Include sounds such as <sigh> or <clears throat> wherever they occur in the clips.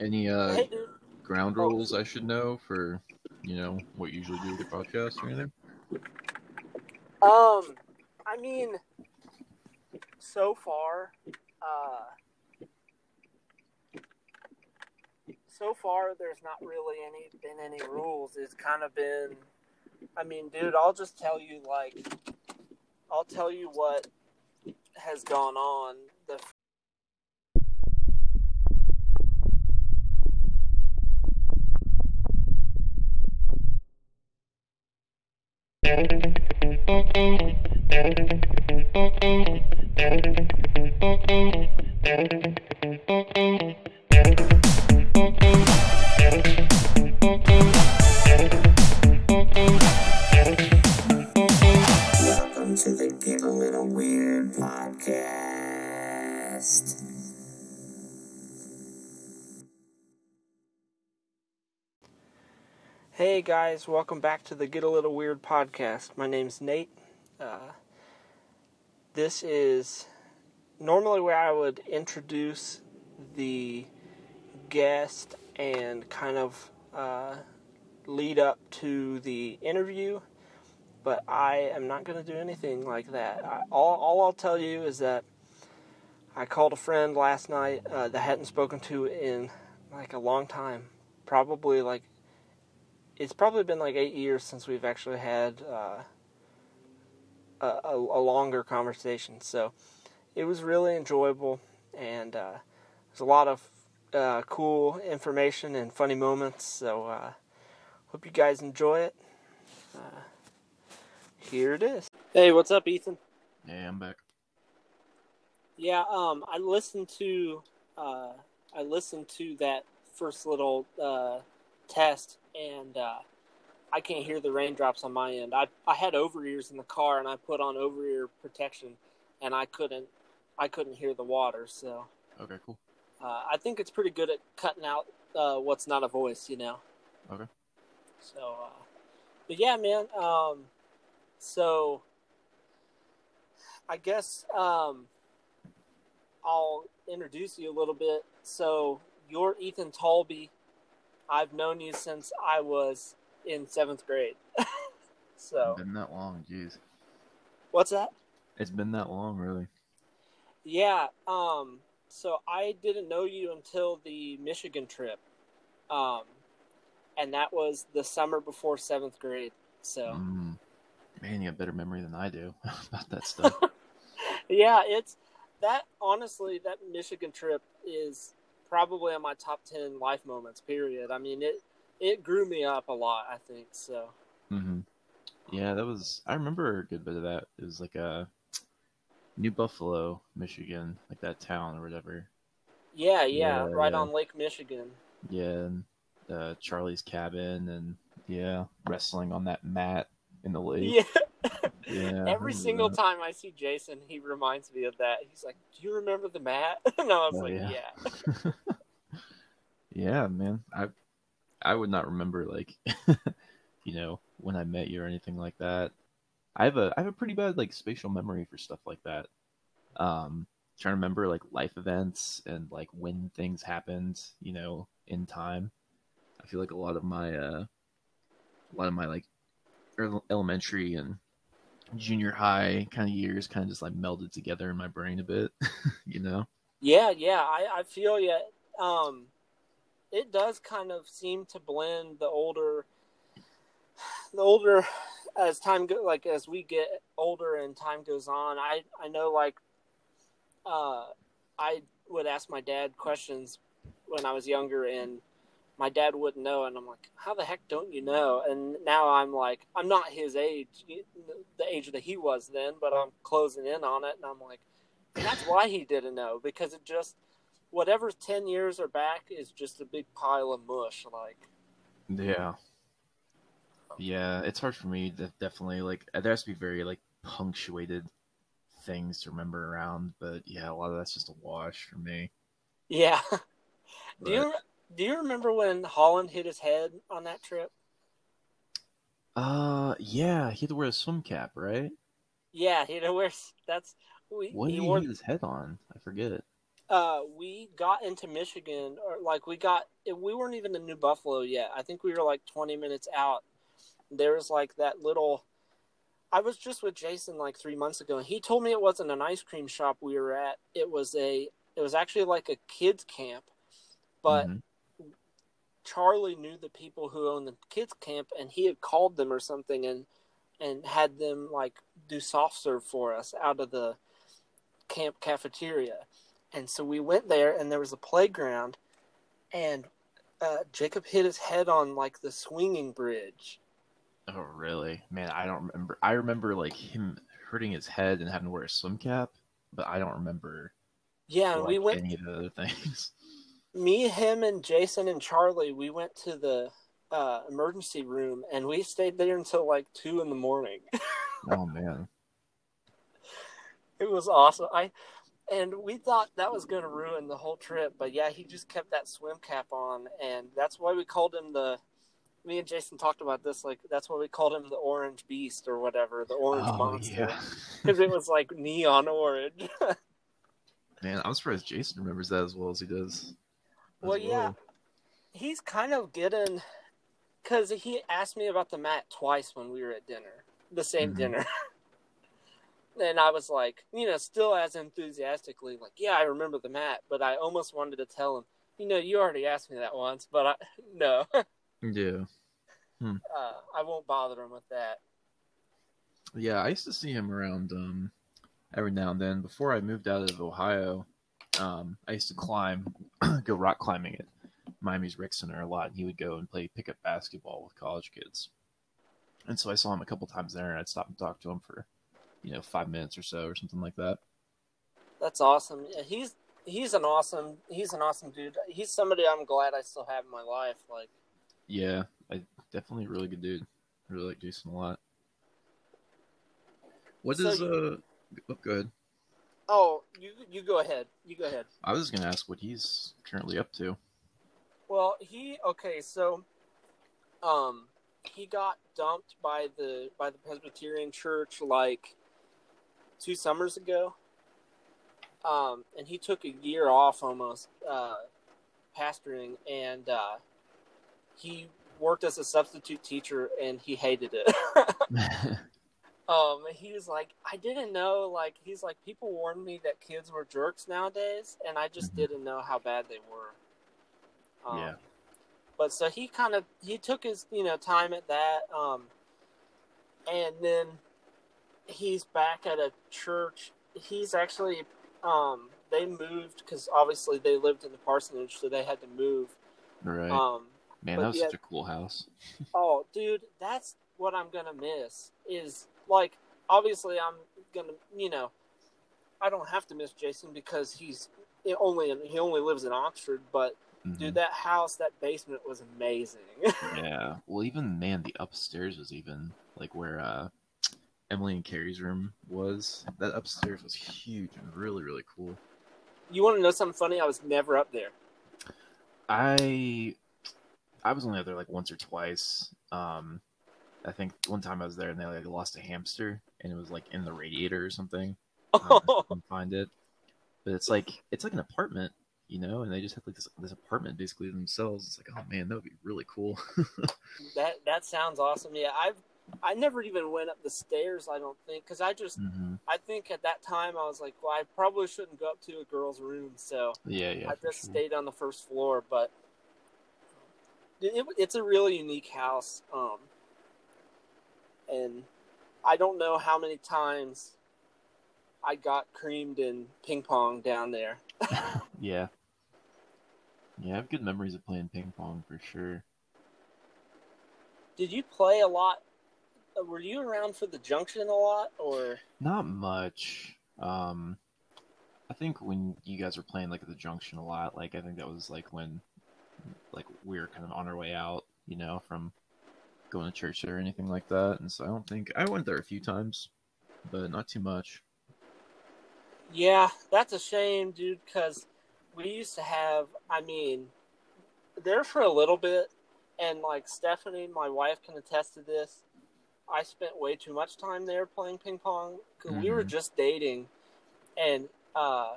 Any uh, ground Oh. rules I should know for, you know, what you usually do with your podcast or anything? Um, I mean, so far, uh, so far, there's not really any been any rules. It's kind of been, I mean, dude, I'll just tell you like, I'll tell you what has gone on. The Welcome guys, welcome back to the Get a Little Weird podcast. My name's Nate. Uh, this is normally where I would introduce the guest and kind of uh, lead up to the interview, but I am not going to do anything like that. I, all, all I'll tell you is that I called a friend last night uh, that I hadn't spoken to in like a long time, probably like it's probably been like eight years since we've actually had uh, a, a, a longer conversation. So it was really enjoyable, and uh, there's a lot of uh, cool information and funny moments. So uh, hope you guys enjoy it. Uh, here it is. Hey, what's up, Ethan? Yeah, I'm back. Yeah, um, I listened to uh, I listened to that first little uh, test, and uh, I can't hear the raindrops on my end. I I had over ears in the car, and I put on over ear protection, and I couldn't I couldn't hear the water. So Okay, cool. uh, I think it's pretty good at cutting out uh, what's not a voice, you know. Okay. So, uh, but yeah, man. Um, so I guess um, I'll introduce you a little bit. So you're Ethan Tolby. I've known you since I was in seventh grade. <laughs> so It's been that long, jeez. what's that? It's been that long, really. Yeah. Um. So I didn't know you until the Michigan trip, um, and that was the summer before seventh grade. So. Mm. Man, you have better memory than I do <laughs> about that stuff. <laughs> yeah, it's that honestly that Michigan trip is probably on my top 10 life moments period. I mean, it it grew me up a lot, I think. So, hmm Yeah, that was. I remember a good bit of that. It was like a New Buffalo, Michigan, like that town or whatever. yeah, yeah, Yeah, right yeah. on Lake Michigan. Yeah, and uh, Charlie's cabin, and yeah, wrestling on that mat in the lake. <laughs> Yeah. Yeah, Every single that. time I see Jason, he reminds me of that. He's like, "Do you remember the mat?" <laughs> and I was Oh, like, yeah. "Yeah." <laughs> yeah, man. I I would not remember like <laughs> you know when I met you or anything like that. I have a I have a pretty bad like spatial memory for stuff like that. Um, trying to remember like life events and like when things happened, you know, in time. I feel like a lot of my uh, a lot of my like earl- elementary and junior high kind of years kind of just like melded together in my brain a bit, <laughs> you know. Yeah, yeah, I, I feel you. Um, it does kind of seem to blend the older, the older as time go like as we get older and time goes on. I I know like, uh, I would ask my dad questions when I was younger, and my dad wouldn't know, and I'm like, how the heck don't you know? And now I'm like, I'm not his age, the age that he was then, but I'm closing in on it, and I'm like. That's why he didn't know because it just whatever's 10 years or back is just a big pile of mush like Yeah. Yeah, it's hard for me to definitely like there has to be very like punctuated things to remember around, but yeah, a lot of that's just a wash for me. yeah <laughs> do But, you do you remember when Holland hit his head on that trip uh yeah, he had to wear a swim cap, right? yeah he wears that's we, What he did he wore hit his head on? I forget. It. Uh, we got into Michigan, or like we got, we weren't even in New Buffalo yet. I think we were like 20 minutes out. There was like that little. I was just with Jason like three months ago, and he told me it wasn't an ice cream shop we were at. It was a. It was actually like a kids camp, but Mhm. Charlie knew the people who owned the kids camp, and he had called them or something, and and had them like do soft serve for us out of the camp cafeteria. And so we went there, and there was a playground, and uh, Jacob hit his head on like the swinging bridge. Oh, really? Man, I don't remember. I remember like him hurting his head and having to wear a swim cap, but I don't remember Yeah, like, we went. any of the other <laughs> things. Me, him, and Jason and Charlie. We went to the uh, emergency room, and we stayed there until like two in the morning. <laughs> oh man. It was awesome. I and we thought that was going to ruin the whole trip, but yeah, he just kept that swim cap on, and that's why we called him the. Me and Jason talked about this. Like that's why we called him the Orange Beast or whatever, the Orange Oh Monster, yeah. <laughs> because it was like neon orange. <laughs> Man, I'm surprised Jason remembers that as well as he does. Well, yeah, he's kind of getting because he asked me about the mat twice when we were at dinner, the same Mhm. dinner. <laughs> And I was like, you know, still as enthusiastically, like, yeah, I remember the mat, but I almost wanted to tell him, you know, you already asked me that once, but I <laughs> no, uh, Yeah. I won't bother him with that. Yeah, I used to see him around um, every now and then. Before I moved out of Ohio, um, I used to climb, <clears throat> go rock climbing at Miami's Rec Center a lot. And he would go and play pickup basketball with college kids. And so I saw him a couple times there, and I'd stop and talk to him for, you know, five minutes or so, or something like that. That's awesome. Yeah, he's he's an awesome he's an awesome dude. He's somebody I'm glad I still have in my life. Like, Yeah, I definitely a really good dude. I really like Jason a lot. What So is uh? Oh, go ahead. Oh, you you go ahead, you go ahead. I was gonna ask what he's currently up to. Well, he okay, so um he got dumped by the by the Presbyterian church like two summers ago. Um and he took a year off almost uh pastoring and uh he worked as a substitute teacher and he hated it. <laughs> <laughs> um he was like I didn't know like he's like people warned me that kids were jerks nowadays and I just Mhm. didn't know how bad they were. Um, yeah. but so he kind of he took his you know time at that um and then he's back at a church he's actually um they moved because obviously they lived in the parsonage so they had to move Right. um Man, that was yeah. such a cool house. <laughs> oh dude that's what i'm gonna miss is like obviously i'm gonna you know i don't have to miss jason because he's only he only lives in oxford but Mhm. dude that house that basement was amazing <laughs> Yeah. Well, even man, the upstairs was even like where uh, Emily and Carrie's room was. That upstairs was huge and really, really cool. You want to know something funny? I was never up there. I I was only out there like once or twice. Um, I think one time I was there and they like lost a hamster and it was like in the radiator or something. Um, I couldn't find it, but it's like it's like an apartment, you know, and they just have like this this apartment basically themselves. It's like, oh man, that would be really cool. <laughs> that that sounds awesome. Yeah, I've I never even went up the stairs. I don't think because I just hmm I think at that time I was like, well, I probably shouldn't go up to a girl's room, so Yeah, yeah. I just sure. stayed on the first floor. But it, it's a really unique house, um, and I don't know how many times I got creamed in ping pong down there. <laughs> Yeah. Yeah, I have good memories of playing ping pong for sure. Did you play a lot? Were you around for the junction a lot, or Not much. Um, I think when you guys were playing like at the junction a lot, like I think that was like when, like we were kind of on our way out, you know, from going to church or anything like that. And so I don't think I went there a few times, but not too much. Yeah, that's a shame, dude, because we used to have, I mean, there for a little bit, and like Stephanie, my wife, can attest to this. I spent way too much time there playing ping pong because we were Mhm. just dating, and uh,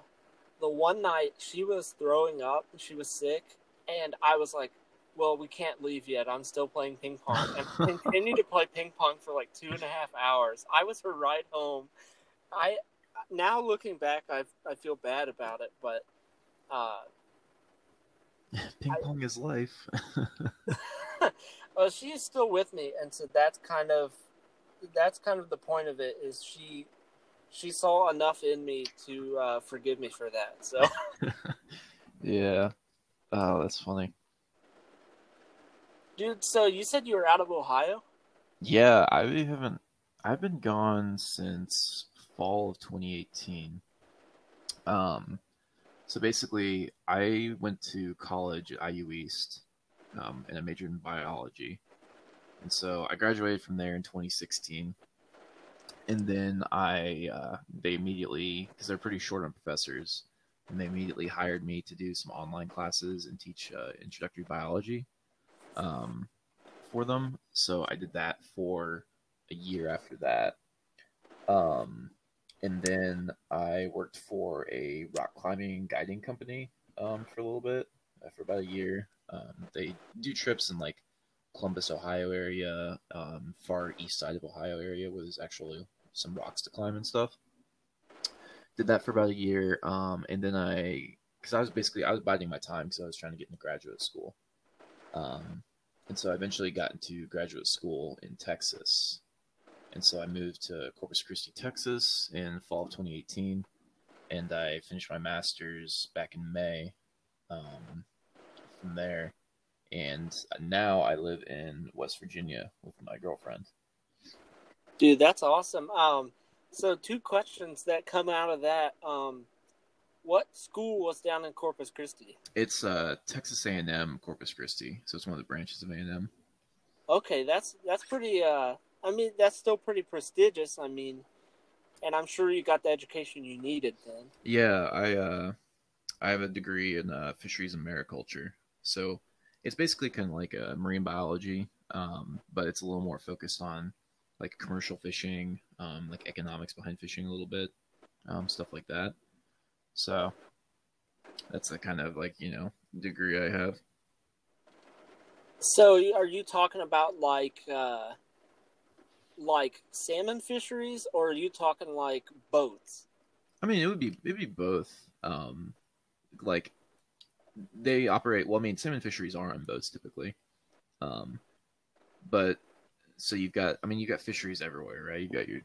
the one night she was throwing up, she was sick, and I was like, "Well, we can't leave yet. I'm still playing ping pong." And continued to play ping pong for like two and a half hours. I was her ride home. I now looking back, I I feel bad about it, but uh, <laughs> Ping pong is life. <laughs> <laughs> well, she is still with me, and so that's kind of that's kind of the point of it. Is she she saw enough in me to uh, forgive me for that. So yeah. Oh, that's funny. Dude, so you said you were out of Ohio? Yeah, I haven't. I've been gone since fall of 2018. Um, so basically, I went to college at IU East, um, and I majored in biology. And so I graduated from there in 2016. And then I, uh, they immediately, because they're pretty short on professors, and they immediately hired me to do some online classes and teach uh, introductory biology um, for them. So I did that for a year after that. Um, and then I worked for a rock climbing guiding company um, for a little bit, uh, for about a year. Um, they do trips in like Columbus, Ohio area, um, far east side of Ohio area, where there's actually some rocks to climb and stuff. Did that for about a year, um, and then I, because I was basically I was biding my time because I was trying to get into graduate school, um, and so I eventually got into graduate school in Texas, and so I moved to Corpus Christi, Texas, in fall of 2018, and I finished my master's back in May. Um, from there, and now I live in West Virginia with my girlfriend. Dude, that's awesome. Um, so two questions that come out of that. Um, what school was down in Corpus Christi? It's uh, Texas A&M Corpus Christi, so it's one of the branches of A&M. Okay, that's that's pretty. Uh, I mean, that's still pretty prestigious. I mean, and I'm sure you got the education you needed then. Yeah, I uh, I have a degree in uh, fisheries and mariculture, so it's basically kind of like a marine biology, um, but it's a little more focused on like commercial fishing, um, like economics behind fishing a little bit, um, stuff like that. So that's the kind of like you know degree I have. So, are you talking about like uh, like salmon fisheries, or are you talking like boats? I mean, it would be it'd be both. Um, like they operate. Well, I mean, salmon fisheries are on boats typically, um, but so you've got. I mean, you've got fisheries everywhere, right? You've got your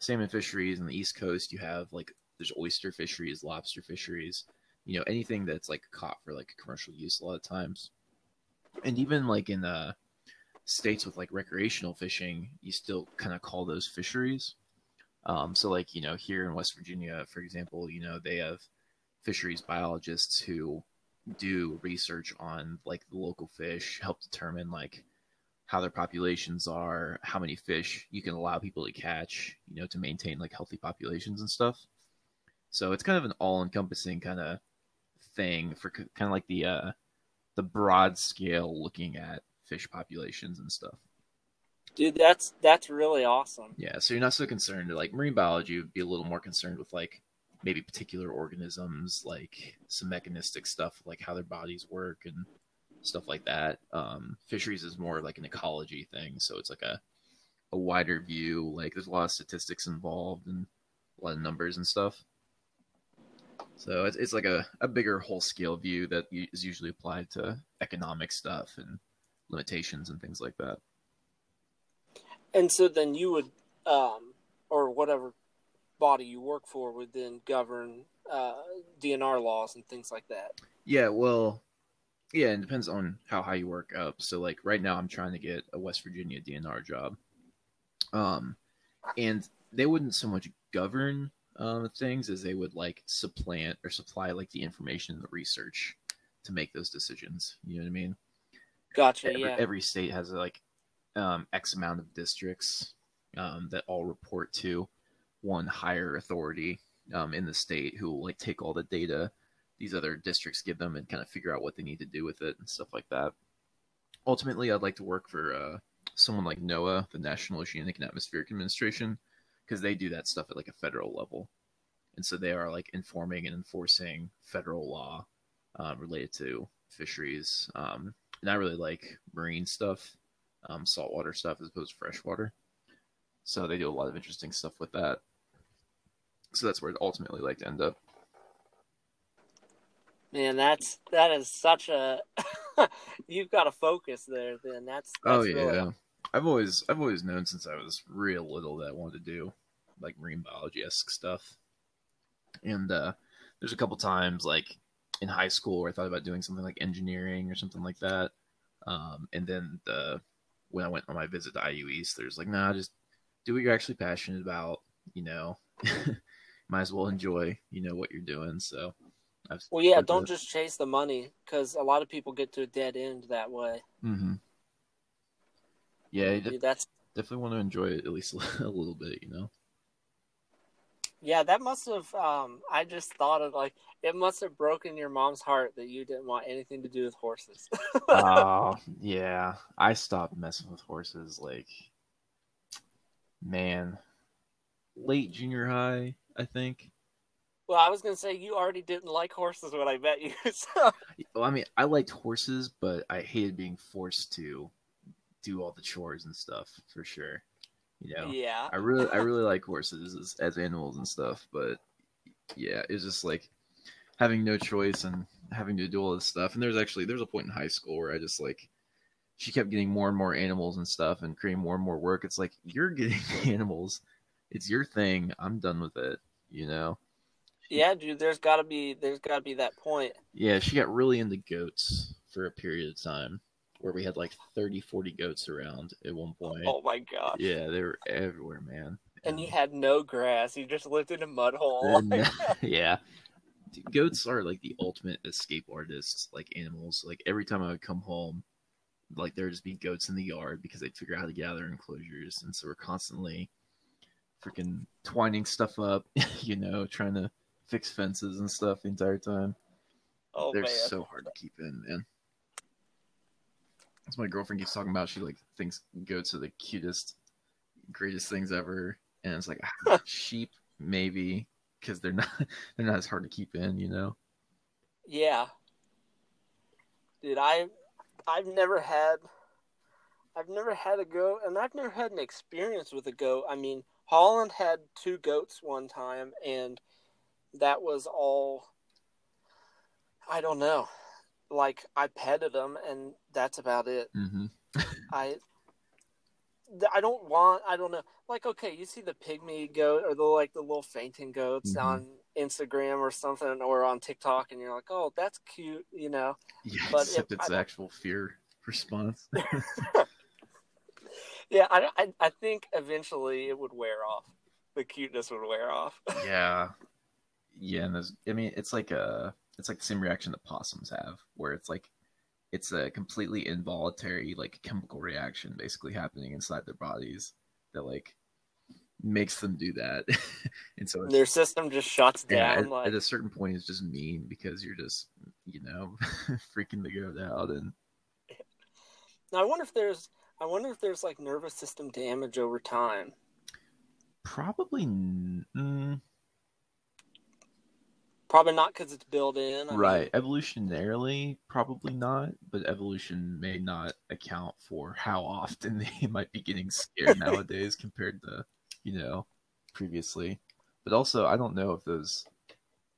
salmon fisheries on the East Coast. You have like there's oyster fisheries, lobster fisheries. You know, anything that's like caught for like commercial use a lot of times, and even like in uh states with like recreational fishing, you still kind of call those fisheries. Um, so like you know here in West Virginia, for example, you know they have fisheries biologists who do research on like the local fish, help determine like how their populations are, how many fish you can allow people to catch, you know, to maintain like healthy populations and stuff. So it's kind of an all-encompassing kind of thing for kind of like the uh, the broad scale looking at fish populations and stuff. Dude, that's that's really awesome. Yeah, so you're not so concerned. Like marine biology would be a little more concerned with like maybe particular organisms, like some mechanistic stuff, like how their bodies work and stuff like that. Um, fisheries is more like an ecology thing, so it's like a a wider view. Like there's a lot of statistics involved and a lot of numbers and stuff. So it's it's like a, a bigger whole scale view that is usually applied to economic stuff and limitations and things like that. And so then you would, um, or whatever body you work for would then govern uh, DNR laws and things like that. Yeah, well, yeah, it depends on how high you work up. So like right now, I'm trying to get a West Virginia DNR job, um, and they wouldn't so much govern um, things as they would like supplant or supply like the information and the research to make those decisions. You know what I mean? Gotcha. every, yeah. every state has like um, X amount of districts um, that all report to one higher authority um, in the state who will like take all the data these other districts give them and kind of figure out what they need to do with it and stuff like that. Ultimately, I'd like to work for uh, someone like NOAA, the National Oceanic and Atmospheric Administration, because they do that stuff at like a federal level. and so they are like informing and enforcing federal law uh, related to fisheries. Um, and I really like marine stuff, um, saltwater stuff as opposed to freshwater. So they do a lot of interesting stuff with that. So that's where I'd ultimately like to end up. Man, that's that is such a <laughs> you've got a focus there. Then that's, that's oh really- yeah, I've always I've always known since I was real little that I wanted to do like marine biology esque stuff. And uh, there's a couple times like in high school where I thought about doing something like engineering or something like that. Um, and then the when I went on my visit to IU East, there's like, nah, just do what you're actually passionate about. You know, <laughs> might as well enjoy you know what you're doing. So, I've Well, yeah, don't it. just chase the money because a lot of people get to a dead end that way. Mm-hmm. Yeah, you that's definitely want to enjoy it at least <laughs> a little bit. You know. yeah, that must have. Um, I just thought of like it must have broken your mom's heart that you didn't want anything to do with horses. <laughs> Oh, yeah. I stopped messing with horses like man, late junior high, I think. well, I was gonna say you already didn't like horses when I met you, <laughs> so Well, I mean, I liked horses, but I hated being forced to do all the chores and stuff for sure. You know, yeah. I really, I really like horses as, as animals and stuff, but yeah, it's just like having no choice and having to do all this stuff. And there's actually there's a point in high school where I just like she kept getting more and more animals and stuff and creating more and more work. It's like you're getting <laughs> animals, it's your thing. I'm done with it. You know. Yeah, dude, there's gotta be there's gotta be that point. Yeah, she got really into goats for a period of time where we had like 30, 40 goats around at one point. Oh my gosh. Yeah, they were everywhere, man. And you had no grass. You just lived in a mud hole. And, <laughs> yeah. Dude, Goats are like the ultimate escape artists, like animals. Like every time I would come home, like there'd just be goats in the yard because they'd figure out how to get out of their enclosures. And so we're constantly freaking twining stuff up, <laughs> you know, trying to fix fences and stuff the entire time. oh They're man. so hard to keep in, man. That's my girlfriend keeps talking about. She like thinks goats are the cutest, greatest things ever, and it's like ah, <laughs> sheep maybe because they're not <laughs> they're not as hard to keep in, you know. Yeah. Dude, I I've never had I've never had a goat and I've never had an experience with a goat. I mean, Holland had two goats one time and that was all I don't know. Like I petted them and that's about it. Mm-hmm. I I don't want I don't know. Like okay, you see the pygmy goat or the like the little fainting goats Mhm. on Instagram or something or on TikTok and you're like, "Oh, that's cute," you know. Yeah, But except if- it's I- actual fear response. <laughs> <laughs> Yeah, I, I I think eventually it would wear off. The cuteness would wear off. <laughs> yeah, yeah, and there's I mean it's like a it's like the same reaction that possums have, where it's like it's a completely involuntary like chemical reaction basically happening inside their bodies that like makes them do that <laughs> and so Their system just shuts down at, like at a certain point it's just mean because you're just you know <laughs> freaking the goat out and Now I wonder if there's I wonder if there's like nervous system damage over time. probably n- mm, Probably not because it's built in. I mean, right. Evolutionarily probably not but evolution may not account for how often <laughs> they might be getting scared nowadays <laughs> compared to you know previously. But also i don't know if those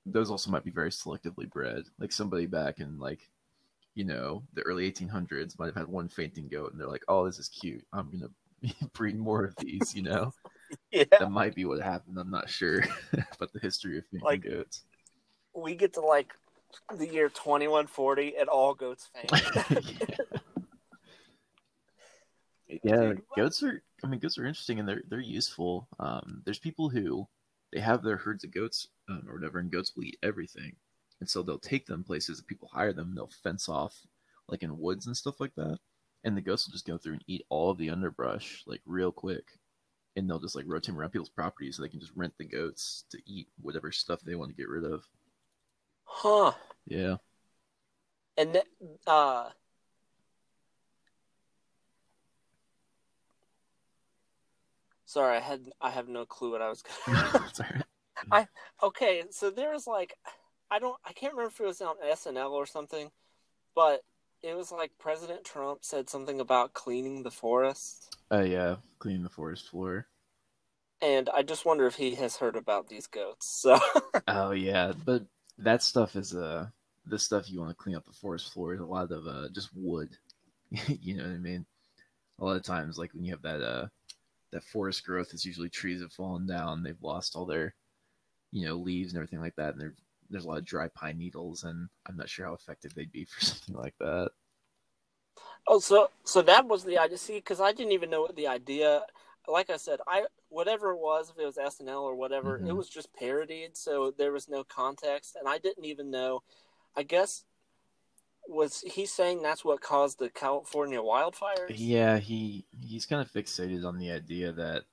those also might be very selectively bred. Like somebody back in like you know the early 1800s might have had one fainting goat and they're like oh this is cute. I'm gonna <laughs> breed more of these you know? Yeah. that might be what happened. I'm not sure. About the history of fainting Like- goats We get to like the year 2140 and all goats <laughs> faint. yeah. yeah, Dude, goats are. I mean, goats are interesting and they're they're useful. Um, there's people who they have their herds of goats um, or whatever, and goats will eat everything, and so they'll take them places that people hire them. They'll fence off, like in woods and stuff like that, and the goats will just go through and eat all of the underbrush like real quick, and they'll just like rotate around people's property so they can just rent the goats to eat whatever stuff they want to get rid of. Huh. Yeah. And th- uh Sorry, I had I have no clue what I was <laughs> It's all right. Okay, so there was like, I don't, I can't remember if it was on SNL or something, but it was like President Trump said something about cleaning the forest, Uh, yeah, cleaning the forest floor. and I just wonder if he has heard about these goats. So, <laughs> Oh yeah, but that stuff is uh the stuff you want to clean up the forest floor is a lot of uh just wood. <laughs> you know what I mean? A lot of times, like when you have that uh that forest growth, it's usually trees have fallen down, they've lost all their you know leaves and everything like that, and there there's a lot of dry pine needles, and I'm not sure how effective they'd be <laughs> for something like that. oh, so so that was the idea. See, because I didn't even know what the idea. Like I said, I whatever it was, if it was SNL or whatever, Mhm. it was just parodied, so there was no context, and I didn't even know. I guess was he saying that's what caused the California wildfires? Yeah, he he's kind of fixated on the idea that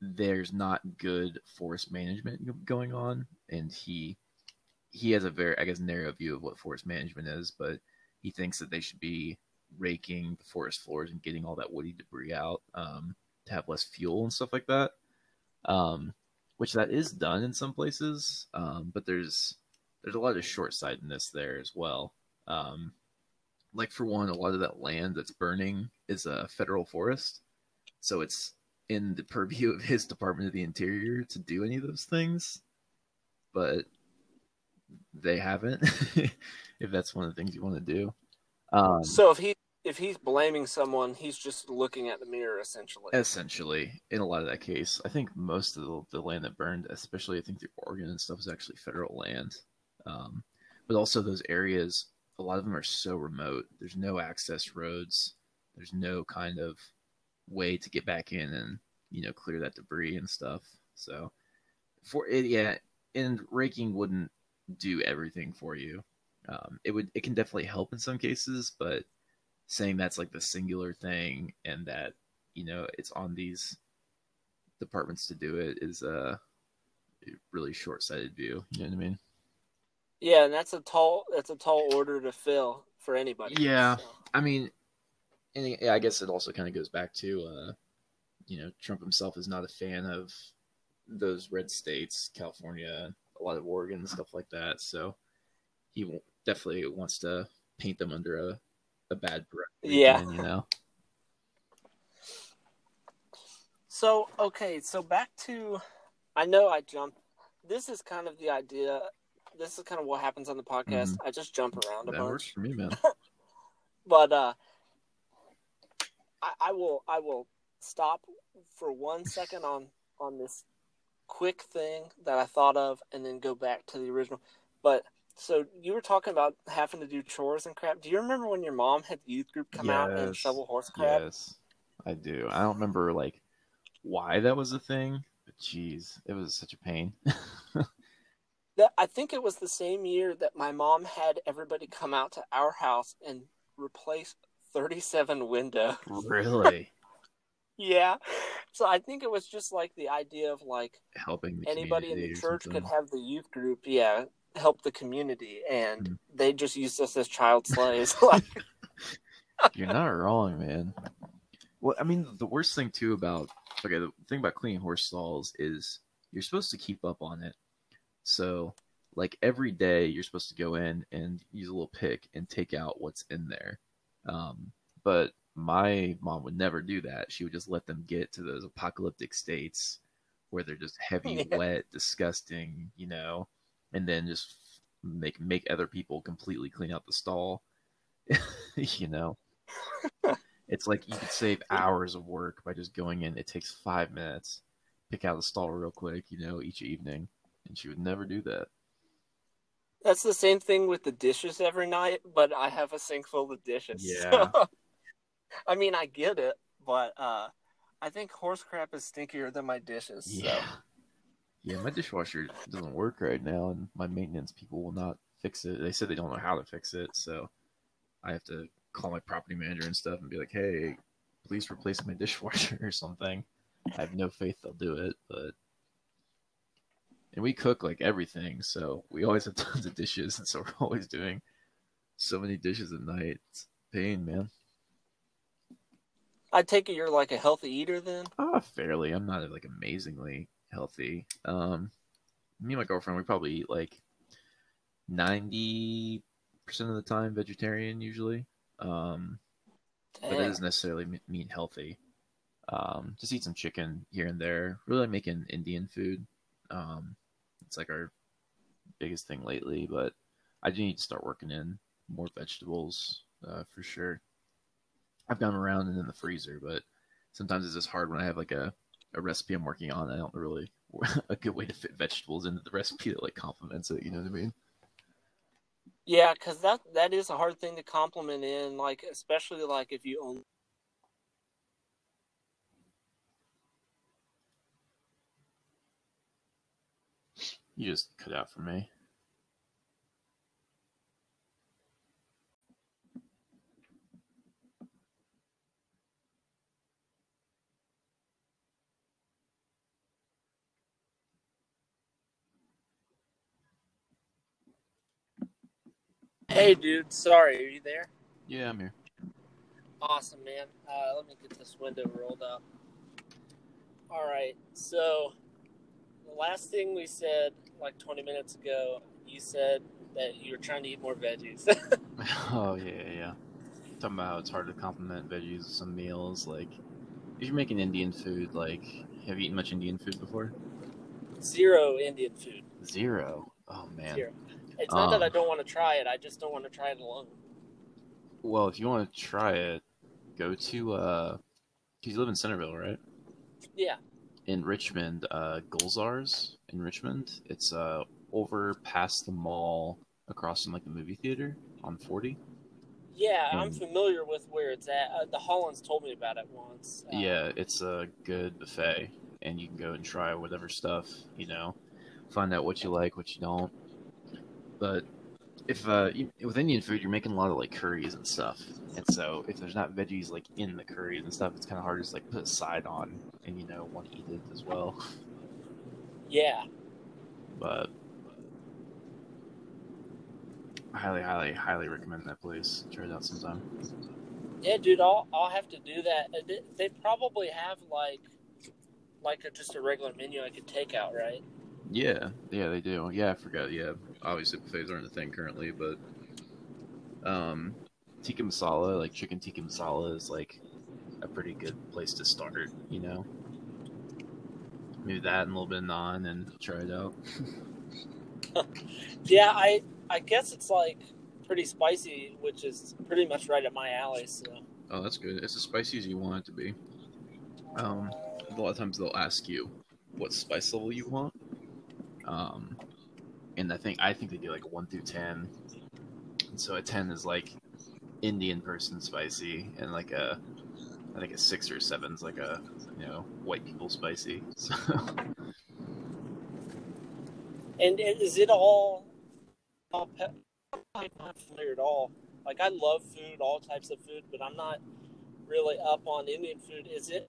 there's not good forest management going on, and he he has a very I guess narrow view of what forest management is, but he thinks that they should be raking the forest floors and getting all that woody debris out um, to have less fuel and stuff like that. Um, which that is done in some places, um, but there's there's a lot of short sightedness there as well. Um, like for one, a lot of that land that's burning is a federal forest, so it's in the purview of his Department of the Interior to do any of those things, but they haven't. <laughs> if that's one of the things you want to do, um, So if he if he's blaming someone, he's just looking at the mirror essentially. essentially, in a lot of that case, I think most of the, the land that burned, especially I think the Oregon and stuff, is actually federal land. Um, but also those areas, a lot of them are so remote. There's no access roads. There's no kind of way to get back in and you know clear that debris and stuff. So for it, yeah, and raking wouldn't do everything for you. Um, it would. It can definitely help in some cases, but saying that's like the singular thing and that you know it's on these departments to do it is a really short-sighted view. You know what I mean? Yeah, and that's a tall that's a tall order to fill for anybody. Yeah. So, I mean, and yeah, I guess it also kind of goes back to, uh, you know, Trump himself is not a fan of those red states, California, a lot of Oregon, and stuff like that. So he definitely wants to paint them under a, a bad brush. Yeah. You know? so okay, so back to I know I jumped this is kind of the idea this is kind of what happens on the podcast. I just jump around a Mm-hmm. That works for me, man. <laughs> But uh I, I will I will stop for one second on on this quick thing that I thought of and then go back to the original. But so you were talking about having to do chores and crap. Do you remember when your mom had the youth group come out and shovel horse crap? Yes, I do. I don't remember like why that was a thing, but jeez, it was such a pain. <laughs> That I think it was the same year that my mom had everybody come out to our house and replace 37 windows. really <laughs> Yeah. So I think it was just like the idea of like helping the anybody in the church could have the youth group, yeah, help the community and Mhm. they just used us as child <laughs> slaves. <laughs> like You're not wrong, man. Well, I mean, the worst thing too about okay, the thing about cleaning horse stalls is you're supposed to keep up on it. So, like every day, you're supposed to go in and use a little pick and take out what's in there. Um, but my mom would never do that. She would just let them get to those apocalyptic states where they're just heavy, <laughs> Yeah. wet, disgusting, you know, and then just make make other people completely clean out the stall. <laughs> you know, <laughs> it's like you could save hours of work by just going in. It takes five minutes, pick out the stall real quick, you know, each evening, and she would never do that. that's the same thing with the dishes every night, but I have a sink full of dishes. <laughs> Yeah. So, I mean, I get it, but uh I think horse crap is stinkier than my dishes. So. Yeah. My dishwasher doesn't work right now, and my maintenance people will not fix it. They said they don't know how to fix it, so I have to call my property manager and stuff and be like, "Hey, please replace my <laughs> dishwasher or something." I have no faith they'll do it, but and we cook like everything, so we always have <laughs> tons of dishes, and so we're <laughs> always doing so many dishes at night. It's pain, man. I take it you're like a healthy eater then? Ah, fairly. I'm not like amazingly healthy. Um, me and my girlfriend we probably eat like ninety percent of the time vegetarian usually. Um, but it doesn't necessarily me- mean healthy. Um, just eat some chicken here and there. Really like making Indian food. Um, it's like our biggest thing lately, but I do need to start working in more vegetables uh, for sure. I've them around and in the freezer, but sometimes it's just hard when I have like a, a recipe I'm working on. I don't really <laughs> a good way to fit vegetables into the recipe that like complements it. You know what I mean? Yeah, because that that is a hard thing to complement in, like especially like if you own. You just cut out for me. Hey, dude, sorry, are you there? Yeah, I'm here. Awesome, man. Uh, let me get this window rolled up. All right, so the last thing we said, like 20 minutes ago, you said that you were trying to eat more veggies. <laughs> <laughs> Oh yeah, yeah, yeah. Talking about how it's hard to complement veggies with some meals. Like, if you're making Indian food, like, have you eaten much Indian food before? Zero Indian food. Zero. Oh man. Zero. It's not that Um, I don't want to try it. I just don't want to try it alone. Well, if you want to try it, go to uh, 'cause you live in Centerville, right? Yeah. In Richmond, uh, Gulzar's in Richmond. It's uh over past the mall, across from like the movie theater on Forty. Yeah, I'm Mm. familiar with where it's at. Uh, the Hollands told me about it once. Uh, Yeah, it's a good buffet, and you can go and try whatever stuff, you know, find out what you like, what you don't. But if uh, you, with Indian food, you're making a lot of like curries and stuff, and so if there's not veggies like in the curries and stuff, it's kind of hard to just like put a side on and you know want to eat it as well. Yeah. But I highly, highly, highly recommend that place. Try it out sometime. Yeah, dude, I'll I'll have to do that. Uh, They, they probably have like like a, just a regular menu I could take out, right? Yeah, yeah, they do. Yeah, I forgot. Yeah, obviously buffets aren't a thing currently, but um, tikka masala, like chicken tikka masala, is like a pretty good place to start. You know, maybe that and a little bit of naan, and try it out. <laughs> Yeah, I I guess it's like pretty spicy, which is pretty much right at my alley. So Oh, that's good. It's as spicy as you want it to be. Um, a lot of times they'll ask you what spice level you want. Um, and I think I think they do like one through ten. And so a ten is like Indian person spicy, and like a I think a six or seven is like a you know white people spicy. <laughs> So and is it all? all I'm not familiar at all. Like I love food, all types of food, but I'm not really up on Indian food. Is it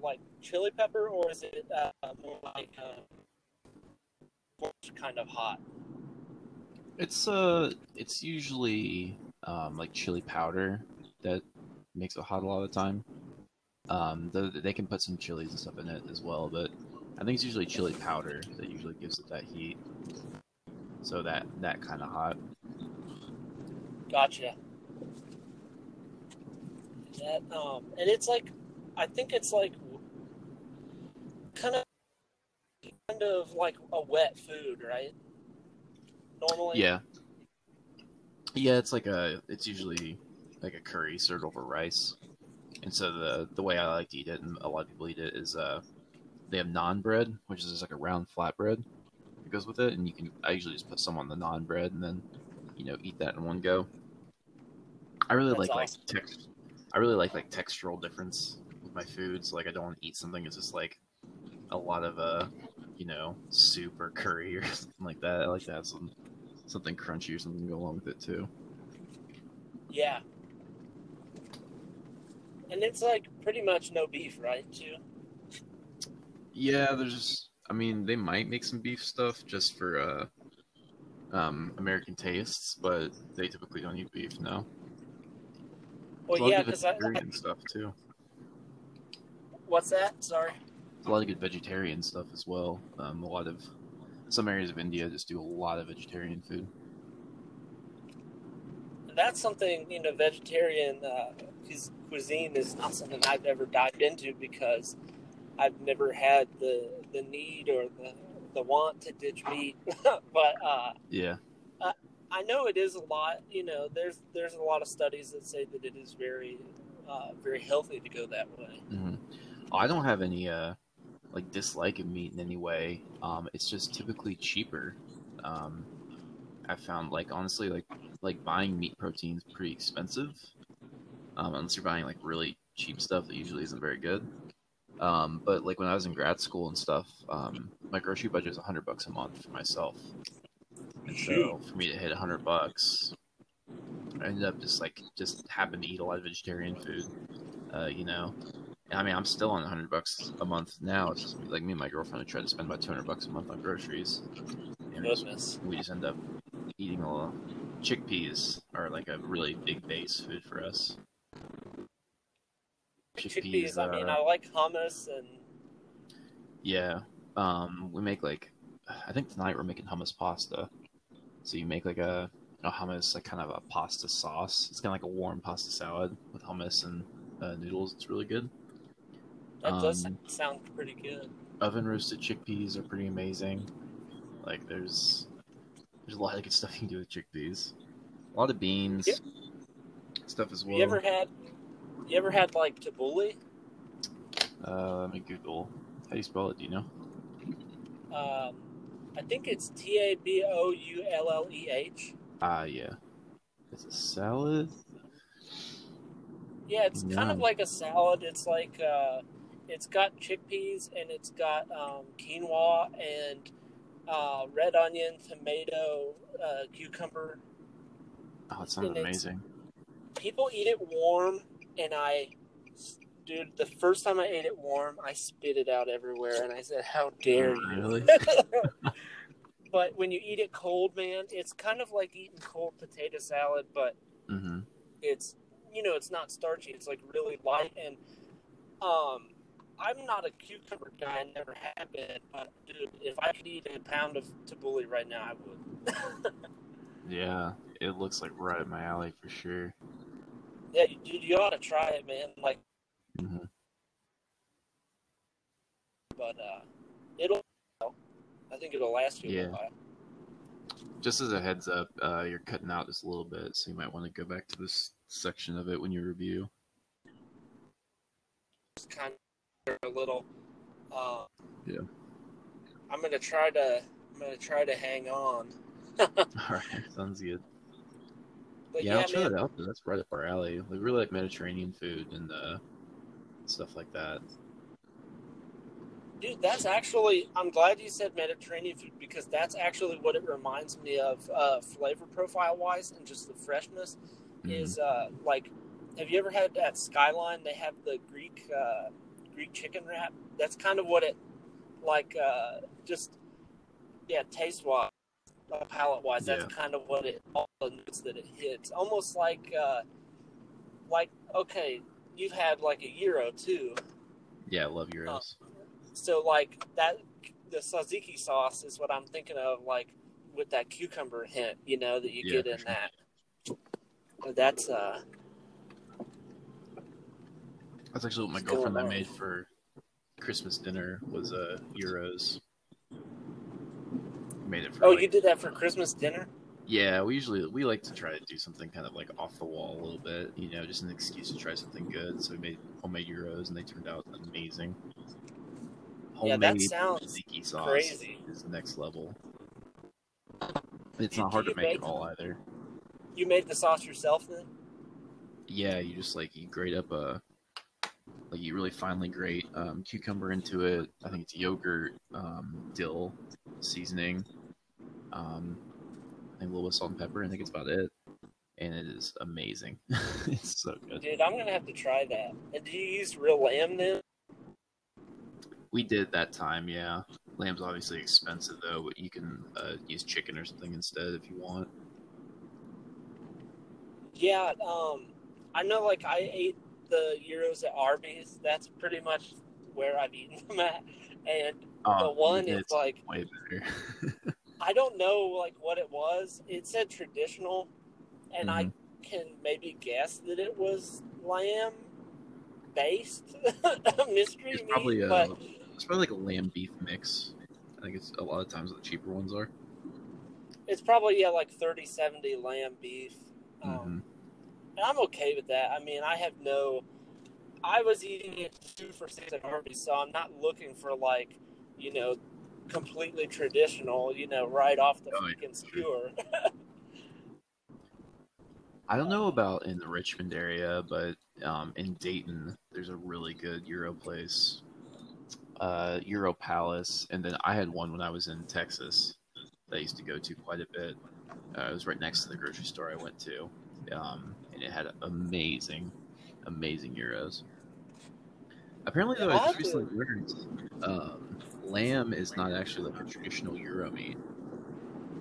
like chili pepper, or is it uh, more like uh, kind of hot? it's uh it's usually um like chili powder that makes it hot a lot of the time. Um, the, they can put some chilies and stuff in it as well, but I think it's usually chili powder that usually gives it that heat. So that that kind of hot. Gotcha. That um, and it's like, I think it's like, kind of, kind of like a wet food, right? Normally. Yeah. Yeah, it's like a it's usually like a curry served over rice. And so the the way I like to eat it, and a lot of people eat it, is uh they have naan bread, which is just like a round flat bread that goes with it, and you can I usually just put some on the naan bread and then you know eat that in one go. I really That's like like text. I really like like textural difference with my foods. Like I don't want to eat something that's just like a lot of uh you know soup or curry or <laughs> something like that. I like to have some something crunchy or something to go along with it too. Yeah. And it's like pretty much no beef, right? Too. Yeah, there's. I mean, they might make some beef stuff just for uh, um, American tastes, but they typically don't eat beef. No. Well, yeah, because I, I. stuff too. What's that? Sorry. A lot of good vegetarian stuff as well. Um, a lot of some areas of India just do a lot of vegetarian food. that's something you know vegetarian uh, cuisine is not something I've ever dived into because I've never had the the need or the the want to ditch meat. <laughs> but uh, Yeah. I know it is a lot. You know, there's there's a lot of studies that say that it is very uh, very healthy to go that way. hmm I don't have any uh like dislike of meat in any way. Um, it's just typically cheaper. Um, I found like honestly like like buying meat protein is pretty expensive. Um, unless you're buying like really cheap stuff that usually isn't very good. Um, but like when I was in grad school and stuff, um, my grocery budget is hundred bucks a month for myself. And so for me to hit hundred bucks, I ended up just like just happen to eat a lot of vegetarian food. Uh, you know, I mean, I'm still on 100 bucks a month now. It's just like me and my girlfriend have tried to spend about 200 bucks a month on groceries. And we just, Goodness. we just end up eating a little chickpeas are like a really big base food for us. Chickpeas. I mean, I like hummus and yeah. Um, we make like, I think tonight we're making hummus pasta. So you make like a, a hummus, like kind of a pasta sauce. It's kind of like a warm pasta salad with hummus and uh, noodles. It's really good. That does Um, sound pretty good. oven roasted chickpeas are pretty amazing. Like there's there's a lot of good stuff you can do with chickpeas. A lot of beans, Yep. stuff as well. You ever had you ever had like tabbouleh? uh, let me Google. How do you spell it? Do you know? Um, I think it's T A B O U L L E H. Ah, yeah. It's a salad. Yeah, it's kind of like a salad. It's like uh, it's got chickpeas and it's got um, quinoa and uh, red onion, tomato, uh, cucumber. Oh, it sounds And amazing. People eat it warm, and I, dude, the first time I ate it warm, I spit it out everywhere, and I said, "How dare you!" Really? <laughs> <laughs> but when you eat it cold, man, it's kind of like eating cold potato salad, but hmm it's you know it's not starchy it's like really light and um i'm not a cucumber guy i never have been but dude if i could eat a pound of tabbouleh right now i would <laughs> Yeah, it looks like right up my alley for sure. yeah dude you ought to try it man like hmm but uh it'll i think it'll last you a while Just as a heads up, uh, you're cutting out just a little bit, so you might want to go back to this section of it when you review. Just kind of a little uh Yeah. i'm gonna try to i'm gonna try to hang on <laughs> All right, sounds good. but yeah, yeah, I'll try man that out. That's right up our alley. We really like Mediterranean food and uh, stuff like that. Dude, that's actually. I'm glad you said Mediterranean food because that's actually what it reminds me of, uh, flavor profile wise, and just the freshness. Mhm. Is uh, like, have you ever had at Skyline? They have the Greek uh, Greek chicken wrap. That's kind of what it like. Uh, just yeah, taste wise, palate wise. That's Yeah. kind of what it all the notes that it hits. Almost like uh, like okay, you've had like a gyro too. Yeah, I love gyros. So like that, the tzatziki sauce is what I'm thinking of, like with that cucumber hint, you know, that you Yeah, get in sure. that. That's uh, That's actually what my going girlfriend I made for Christmas dinner was uh, gyros. Made it for. oh, like- you did that for Christmas dinner. Yeah, we usually we like to try to do something kind of like off the wall a little bit, you know, just an excuse to try something good. So we made homemade gyros, and they turned out amazing. Yeah, that Homemade sounds sauce crazy. is next level. It's not hard to make make- at all either. You made the sauce yourself then? Yeah, you just like you grate up a like you really finely grate um, cucumber into it. I think it's yogurt, um, dill, seasoning, um, I think a little bit of salt and pepper. I think it's about it, and it is amazing. <laughs> it's so good. Dude, I'm gonna have to try that. And do you use real lamb then? We did that time, yeah. Lamb's obviously expensive though, but you can uh, use chicken or something instead if you want. Yeah, um, I know. Like I ate the gyros at Arby's. That's pretty much where I've eaten <laughs> them at, and Oh, the one is like way better. <laughs> I don't know like what it was. It said traditional, and I Mhm. can maybe guess that it was lamb based <laughs> mystery It's meat, probably a, but it's probably like a lamb beef mix. I think it's a lot of times the cheaper ones are. it's probably yeah like 30 70 lamb beef. Um, Mhm. And I'm okay with that. I mean, I have no. I was eating it two for six at Arby's, so I'm not looking for like, you know, completely traditional. You know, right off the Oh, freaking skewer. <laughs> I don't know about in the Richmond area, but um, in Dayton, there's a really good gyro place, uh, Euro Palace, and then I had one when I was in Texas that I used to go to quite a bit. Uh, it was right next to the grocery store I went to, um, and it had amazing, amazing gyros. Apparently, though, I just recently learned um, lamb is not actually like a traditional gyro meat.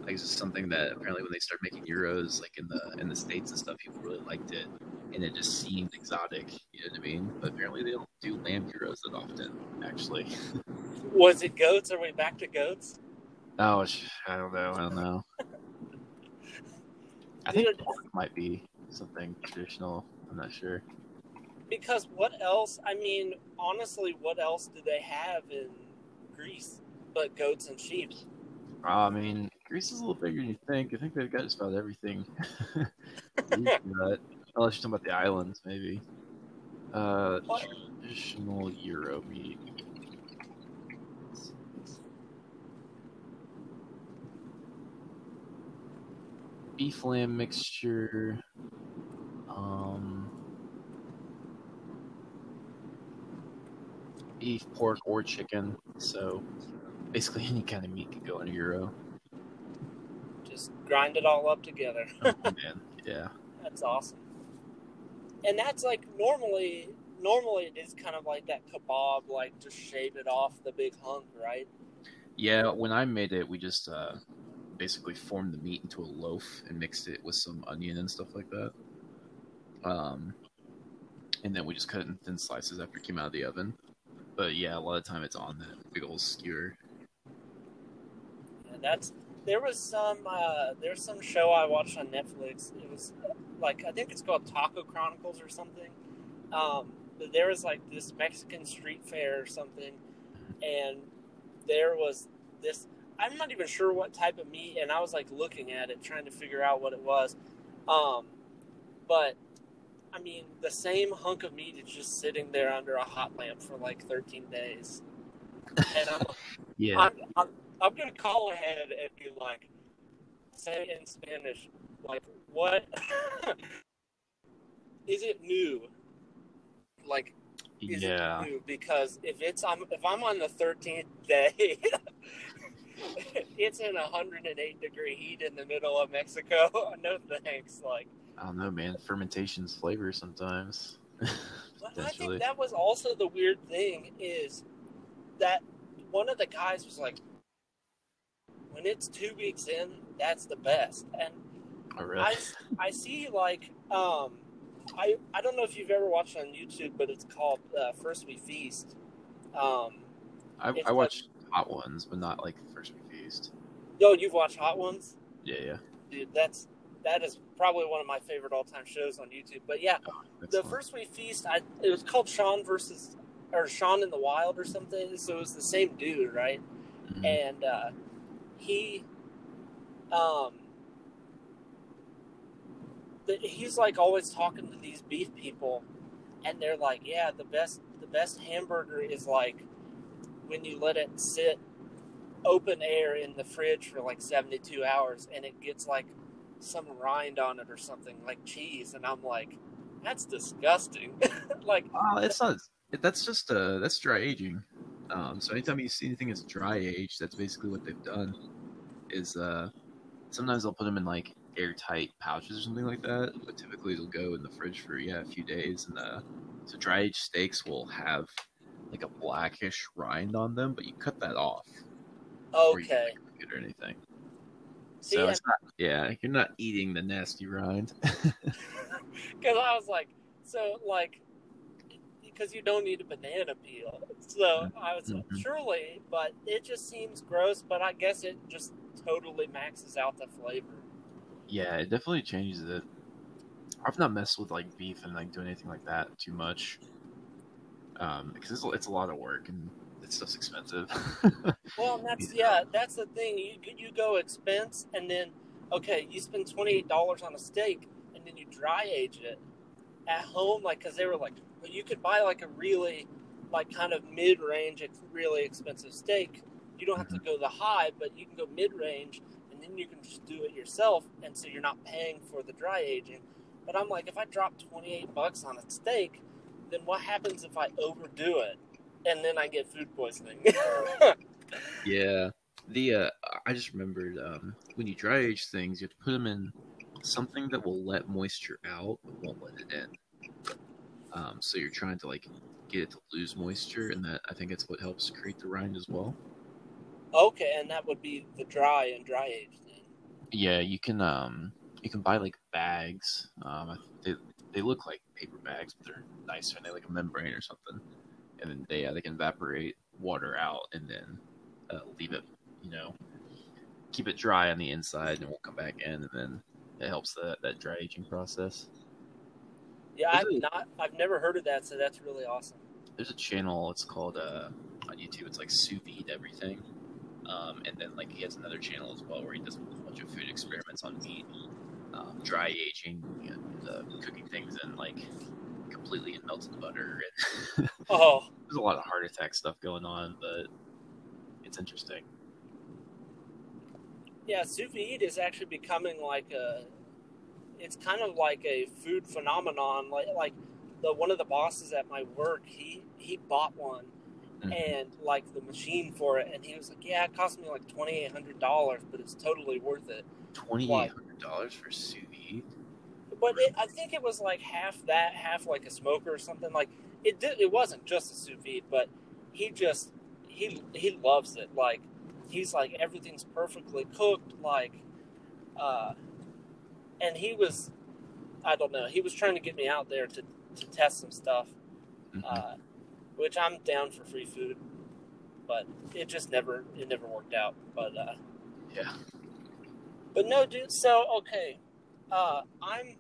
Like it's just something that apparently when they started making gyros, like in the in the states and stuff, people really liked it, and it just seemed exotic. You know what I mean? But apparently they don't do lamb gyros that often, actually. <laughs> was it goats? Are we back to goats? Oh, I don't know. I don't know. <laughs> I think pork might be something traditional. I'm not sure. Because what else? I mean, honestly, what else do they have in Greece but goats and sheep? Uh, I mean, Greece is a little bigger than you think. I think they've got just about everything. <laughs> <laughs> Unless you're talking about the islands, maybe. Uh, What? traditional gyro meat. Beef lamb mixture. Um, beef, pork, or chicken. So basically, <laughs> any kind of meat could go in a gyro. Just grind it all up together. <laughs> Oh, <laughs> man, yeah. That's awesome. And that's like normally, normally it is kind of like that kebab, like just shave it off the big hunk, right? Yeah, when I made it, we just uh, basically formed the meat into a loaf and mixed it with some onion and stuff like that. Um, and then we just cut it in thin slices after it came out of the oven. But yeah, a lot of time it's on that big old skewer. And that's there was some uh, there's some show I watched on Netflix. It was like I think it's called Taco Chronicles or something. Um, but there was like this Mexican street fair or something, and there was this. I'm not even sure what type of meat, and I was like looking at it, trying to figure out what it was. Um, but I mean, the same hunk of meat is just sitting there under a hot lamp for like 13 days, and I'm <laughs> Yeah, I'm, I'm, I'm gonna call ahead and be like, say in Spanish, like, what <laughs> is it new? Like, is yeah. it new? Because if it's I'm if I'm on the 13th day, <laughs> <laughs> it's in 108 degree heat in the middle of Mexico. <laughs> no thanks. Like, I don't know, man. Fermentation's flavor sometimes. <laughs> But I think that was also the weird thing is that one of the guys was like, when it's two weeks in, that's the best. And Oh, really? I, I see like, um, I, I don't know if you've ever watched on YouTube, but it's called uh, First We Feast. Um, I, I watched hot ones, but not like First We Feast. yo, you've watched Hot Ones? Yeah, yeah. Dude, that's, that is probably one of my favorite all time shows on YouTube. But yeah, the Excellent. first we feast I, it was called sean versus or sean in the wild or something so it was the same dude right Mhm. and uh, he um the, he's like always talking to these beef people and they're like yeah the best the best hamburger is like when you let it sit open air in the fridge for like 72 hours and it gets like some rind on it or something like cheese and i'm like that's disgusting <laughs> like Oh, it's not. That's just uh, that's dry aging. Um, so anytime you see anything that's dry aged, that's basically what they've done. Is uh, sometimes they'll put them in like airtight pouches or something like that, but typically it'll go in the fridge for yeah a few days. And uh, so dry aged steaks will have like a blackish rind on them, but you cut that off you okay it or anything. see so it's not. Yeah, you're not eating the nasty rind. <laughs> because i was like so like because you don't need a banana peel. So I was Mhm. surely, but it just seems gross. But I guess it just totally maxes out the flavor. Yeah, it definitely changes it. I've not messed with like beef and like doing anything like that too much, um, because it's, it's a lot of work and that stuff's expensive. <laughs> Well, that's Yeah. yeah, that's the thing. You you go expense, and then okay, you spend twenty eight dollars on a steak, and then you dry age it at home, like because they were like, well, you could buy like a really like kind of mid range, really expensive steak. You don't have to go the high, but you can go mid range, and then you can just do it yourself, and so you're not paying for the dry aging. But I'm like, if I drop twenty eight bucks on a steak, then what happens if I overdo it, and then I get food poisoning? <laughs> yeah, the uh, I just remembered um, when you dry age things, you have to put them in something that will let moisture out but won't let it in. Um, so you're trying to like get it to lose moisture, and that I think it's what helps create the rind as well. Okay, and that would be the dry and dry aged then. Yeah, you can um you can buy like bags. Um, they they look like paper bags, but they're nicer and they like a membrane or something. And then they uh, they can evaporate water out and then uh, leave it, you know, keep it dry on the inside and it won't come back in, and then it helps that that dry aging process. Yeah, I've not, I've never heard of that, so that's really awesome. There's a channel. It's called uh on YouTube. It's like sous vide everything. Um, and then like he has another channel as well where he does a bunch of food experiments on meat, um, dry aging, and uh, cooking things in like completely in melted butter. And <laughs> Oh, there's a lot of heart attack stuff going on, but it's interesting. yeah, sous vide is actually becoming like a, it's kind of like a food phenomenon. Like like the one of the bosses at my work, he he bought one Mhm. and like the machine for it, and he was like, yeah, it cost me like twenty eight hundred dollars, but it's totally worth it. Twenty eight hundred dollars for sous vide. But it, I think it was like half that, half like a smoker or something. Like it did. It wasn't just a sous vide, but he just he he loves it. Like he's like everything's perfectly cooked. Like, uh, and he was, I don't know. He was trying to get me out there to to test some stuff, Mhm. uh, which I'm down for free food, but it just never it never worked out. But uh, yeah. But no, dude. So okay, uh, I'm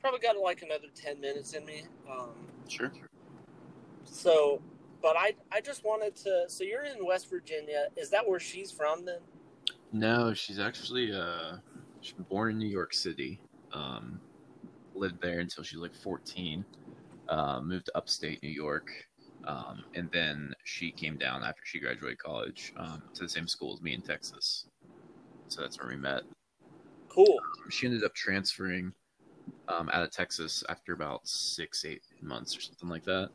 probably got like another ten minutes in me. Um, Sure. so, but I I just wanted to. So you're in West Virginia. Is that where she's from then? No, she's actually uh she's born in New York City. Um lived there until she was like 14. Uh, moved to upstate New York. Um, and then she came down after she graduated college um, to the same school as me in Texas. So that's where we met. Cool. She ended up transferring um, out of Texas after about six, eight months or something like that.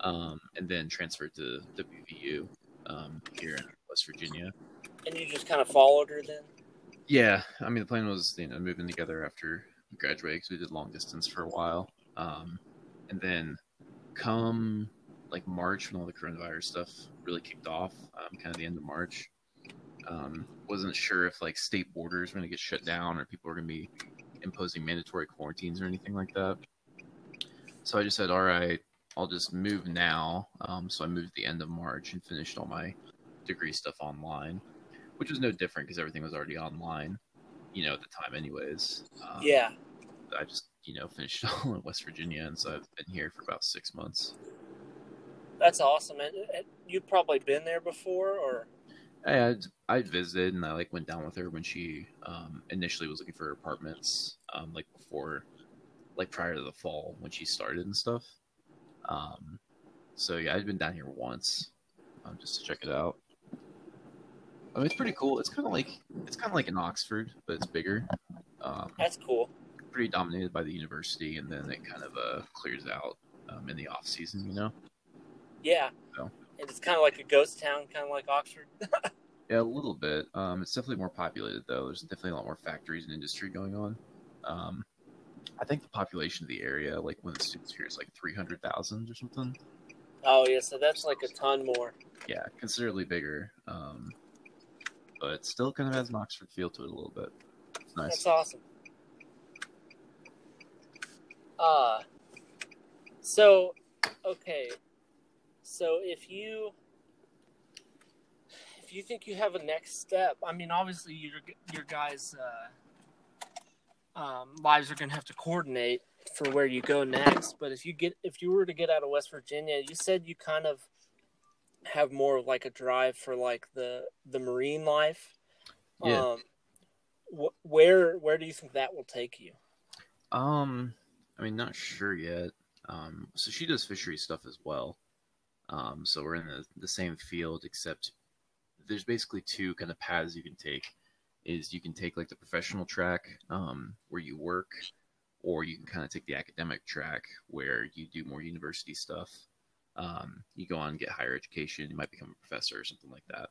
Um, and then transferred to WVU um, here in West Virginia. And you just kind of followed her then. Yeah, I mean the plan was you know moving together after we graduated because we did long distance for a while, um, and then come like March when all the coronavirus stuff really kicked off, um, kind of the end of March. Um, wasn't sure if like state borders were going to get shut down or people were going to be imposing mandatory quarantines or anything like that. So I just said, all right, I'll just move now. Um, so I moved the end of March and finished all my degree stuff online which was no different because everything was already online, you know, at the time, anyways. Um, yeah. I just, you know, finished <laughs> all in West Virginia, and so I've been here for about six months. That's awesome. And, and you've probably been there before, or I I'd visited, and I like went down with her when she um, initially was looking for apartments, um, like before, like prior to the fall when she started and stuff. Um, so yeah, I'd been down here once, um, just to check it out. I mean, it's pretty cool. It's kind of like it's kind of like in Oxford, but it's bigger. Um, that's cool. pretty dominated by the university, and then it kind of uh, clears out um, in the off season. You know, Yeah. So. And it's kind of like a ghost town, kind of like Oxford. <laughs> yeah, a little bit. Um, it's definitely more populated though. There's definitely a lot more factories and industry going on. Um, I think the population of the area, like when the students here, is like three hundred thousand or something. oh yeah, so that's like a ton more. Yeah, considerably bigger. Um, but still kind of has an Oxford feel to it a little bit. It's nice. That's awesome. Uh, so okay, so if you if you think you have a next step, I mean, obviously your your guys' uh, um, lives are going to have to coordinate for where you go next. But if you get if you were to get out of West Virginia, you said you kind of have more of like a drive for like the the marine life. Yeah. Um, wh- where where do you think that will take you? Um, I mean, not sure yet. Um, so she does fishery stuff as well. Um, so we're in the, the same field, except there's basically two kind of paths you can take. Is you can take like the professional track, um, where you work, or you can kind of take the academic track where you do more university stuff. Um, you go on and get higher education. You might become a professor or something like that.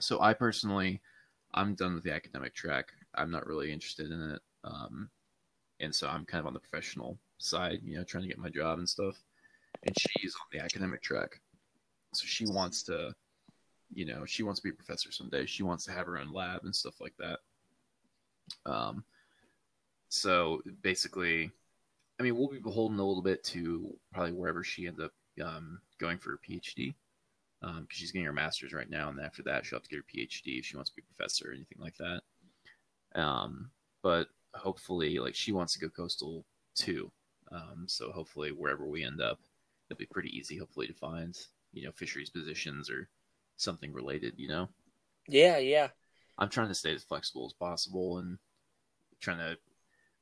So I personally, I'm done with the academic track. I'm not really interested in it. Um, and so I'm kind of on the professional side, you know, trying to get my job and stuff. And she's on the academic track, so she wants to, you know, she wants to be a professor someday. She wants to have her own lab and stuff like that. Um, so basically, I mean, we'll be beholden a little bit to probably wherever she ends up um, going for her PhD, because um, she's getting her master's right now, and after that, she'll have to get her PhD if she wants to be a professor or anything like that. Um, but hopefully, like she wants to go coastal too. Um, so hopefully, wherever we end up, it'll be pretty easy, hopefully, to find you know fisheries positions or something related. You know, Yeah, yeah. I'm trying to stay as flexible as possible and trying to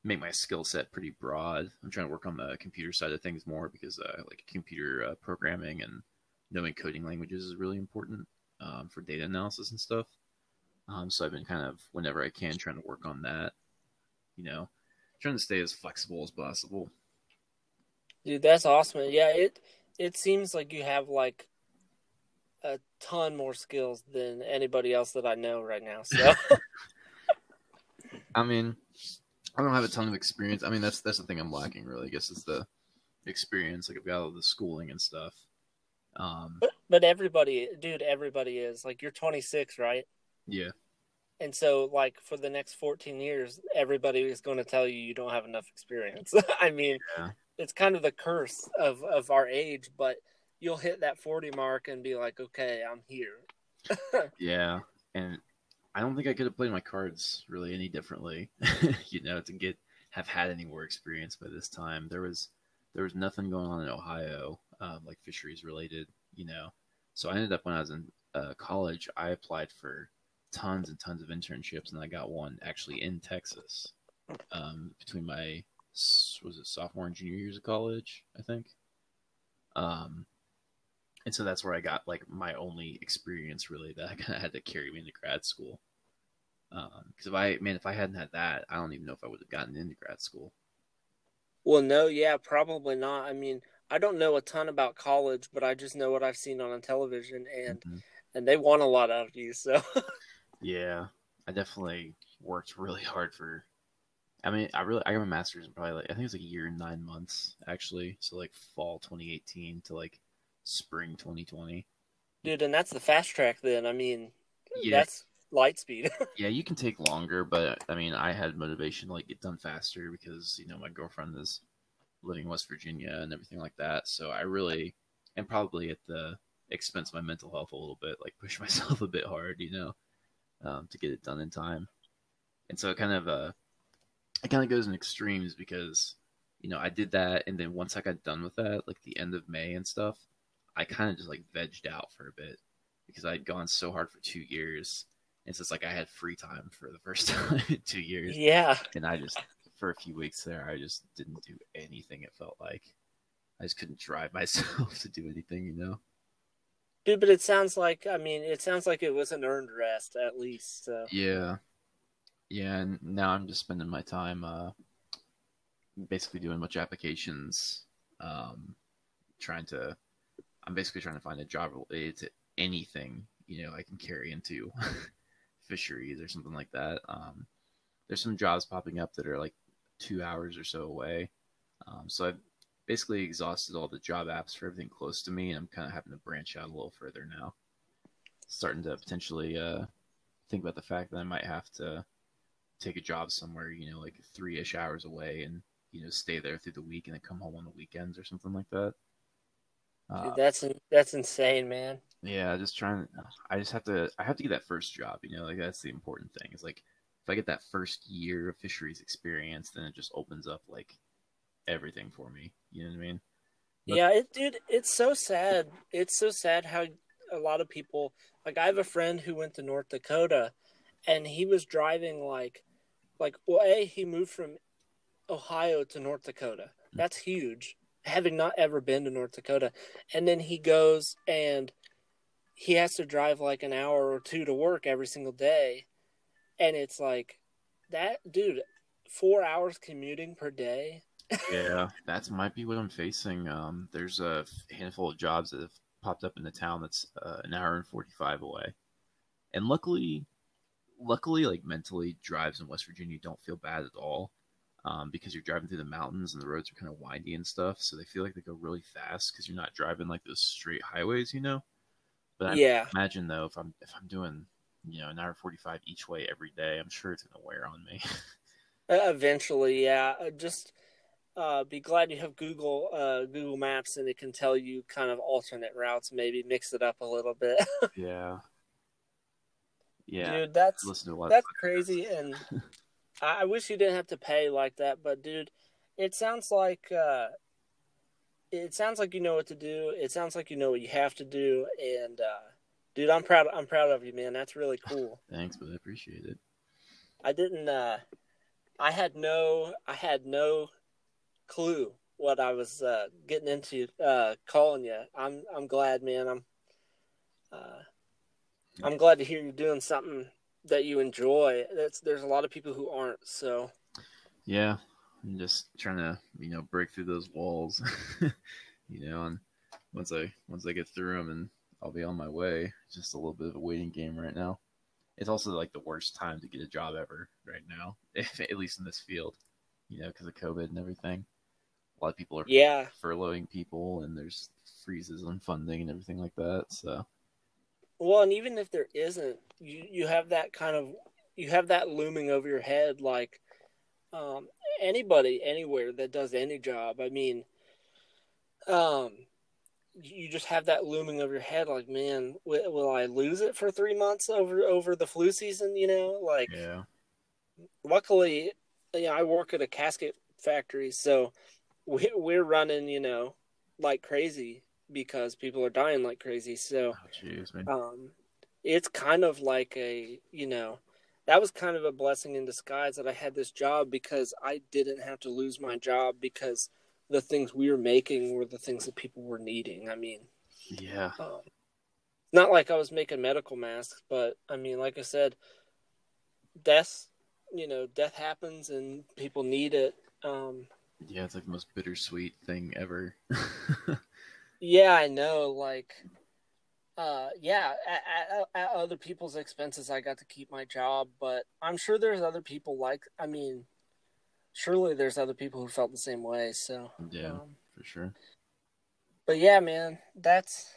make my skill set pretty broad. I'm trying to work on the computer side of things more because uh, like computer uh, programming and knowing coding languages is really important um, for data analysis and stuff. Um, so I've been kind of whenever I can trying to work on that. You know, trying to stay as flexible as possible. Dude, that's awesome. Yeah, it it seems like you have like a ton more skills than anybody else that I know right now. So <laughs> I mean, I don't have a ton of experience. I mean, that's that's the thing I'm lacking really. I guess is the experience. Like I've got all the schooling and stuff. Um, but but everybody, dude, everybody is. Like you're 26, right? yeah, And so like for the next 14 years, everybody is going to tell you you don't have enough experience. <laughs> I mean, Yeah. It's kind of the curse of of our age, but you'll hit that 40 mark and be like, "Okay, I'm here." <laughs> yeah, and I don't think I could have played my cards really any differently. <laughs> you know, to get have had any more experience by this time. There was there was nothing going on in Ohio, um, like fisheries related. You know, so I ended up when I was in uh, college, I applied for tons and tons of internships, and I got one actually in Texas um, between my was it sophomore and junior years of college, I think. Um, and so that's where I got like my only experience really that I kind of had to carry me into grad school. Because if I man, if I hadn't had that, I don't even know if I would have gotten into grad school. Well, no, yeah, probably not. I mean, I don't know a ton about college, but I just know what I've seen on television, and Mhm. and they want a lot out of you. So <laughs> Yeah, I definitely worked really hard for. I mean, I really I got my master's in probably like I think it was like a year and nine months actually. So like fall 2018 to like spring 2020. dude, and that's the fast track. Then I mean, Yeah, that's light speed. <laughs> yeah, you can take longer, but I mean, I had motivation to like get done faster because you know my girlfriend is living in West Virginia and everything like that. So I really, and probably at the expense of my mental health a little bit, like <laughs> push myself a bit hard, you know, um, to get it done in time. And so it kind of uh, it kind of goes in extremes because you know I did that, and then once I got done with that, like the end of May and stuff, I kind of just like vegged out for a bit because I'd gone so hard for two years. And so it's just like I had free time for the first <laughs> time in two years, yeah, and I just for a few weeks there, I just didn't do anything. It felt like I just couldn't drive <laughs> myself to do anything, you know. dude. But it sounds like I mean, it sounds like it was an earned rest at least. So Yeah, yeah. And now I'm just spending my time, uh, basically doing much applications, um, trying to. I'm basically trying to find a job related to anything you know I can carry into <laughs> fisheries or something like that. Um, there's some jobs popping up that are like two hours or so away. Um, so I've basically exhausted all the job apps for everything close to me, and I'm kind of having to branch out a little further now. Starting to potentially uh, think about the fact that I might have to take a job somewhere, you know, like three ish hours away and, you know, stay there through the week and then come home on the weekends or something like that. Uh, Dude, that's that's insane, man. yeah, I just trying. I just have to. I have to get that first job. You know, like that's the important thing. Is like if I get that first year of fisheries experience, then it just opens up like everything for me. You know what I mean? But- Yeah, it, dude, it's so sad. It's so sad how a lot of people like. I have a friend who went to North Dakota, and he was driving like, like well, a he moved from Ohio to North Dakota. That's huge. Having not ever been to North Dakota, and then he goes and he has to drive like an hour or two to work every single day, and it's like that, dude. Four hours commuting per day. yeah, <laughs> that's might be what I'm facing. Um, there's a handful of jobs that have popped up in the town that's uh, an hour and 45 away, and luckily, luckily, like mentally, drives in West Virginia don't feel bad at all, um, because you're driving through the mountains and the roads are kind of windy and stuff, so they feel like they go really fast because you're not driving like those straight highways, you know. But I Yeah, imagine though, if I'm if I'm doing you know an hour 45 each way every day, I'm sure it's gonna wear on me. <laughs> Eventually, yeah. Uh, Just uh, be glad you have Google uh, Google Maps and it can tell you kind of alternate routes. Maybe mix it up a little bit. <laughs> yeah. Yeah. dude, that's Listen to a that's crazy, and <laughs> I, I wish you didn't have to pay like that. But dude, it sounds like uh, it sounds like you know what to do. It sounds like you know what you have to do, and uh, dude, I'm proud. I'm proud of you, man. That's really cool. <laughs> Thanks, but I appreciate it. I didn't. Uh, I had no. I had no clue what I was uh, getting into. Uh, calling you. I'm. I'm glad, man. I'm. Uh, I'm glad to hear you're doing something that you enjoy. That's there's a lot of people who aren't. So Yeah, I'm just trying to you know break through those walls, <laughs> you know, and once I once I get through them, and I'll be on my way. Just a little bit of a waiting game right now. It's also like the worst time to get a job ever right now, <laughs> if, at least in this field, you know, because of COVID and everything. A lot of people are yeah, furloughing people, and there's freezes on funding and everything like that. So well, and even if there isn't, you you have that kind of you have that looming over your head, like um, anybody anywhere that does any job. I mean, um, you just have that looming over your head, like, man, will, will I lose it for three months over over the flu season? You know, like. yeah, luckily, you know, I work at a casket factory, so we, we're running, you know, like crazy because people are dying like crazy. So, oh um, it's kind of like a, you know, that was kind of a blessing in disguise that I had this job because I didn't have to lose my job because the things we were making were the things that people were needing. I mean, Yeah, um, not like I was making medical masks, but I mean, like I said, death, you know, death happens and people need it. Um, yeah, it's like the most bittersweet thing ever. <laughs> yeah, I know. Like, uh, yeah, at, at, at other people's expenses, I got to keep my job, but I'm sure there's other people like, I mean, surely there's other people who felt the same way. So, yeah, um, for sure. but yeah, man, that's.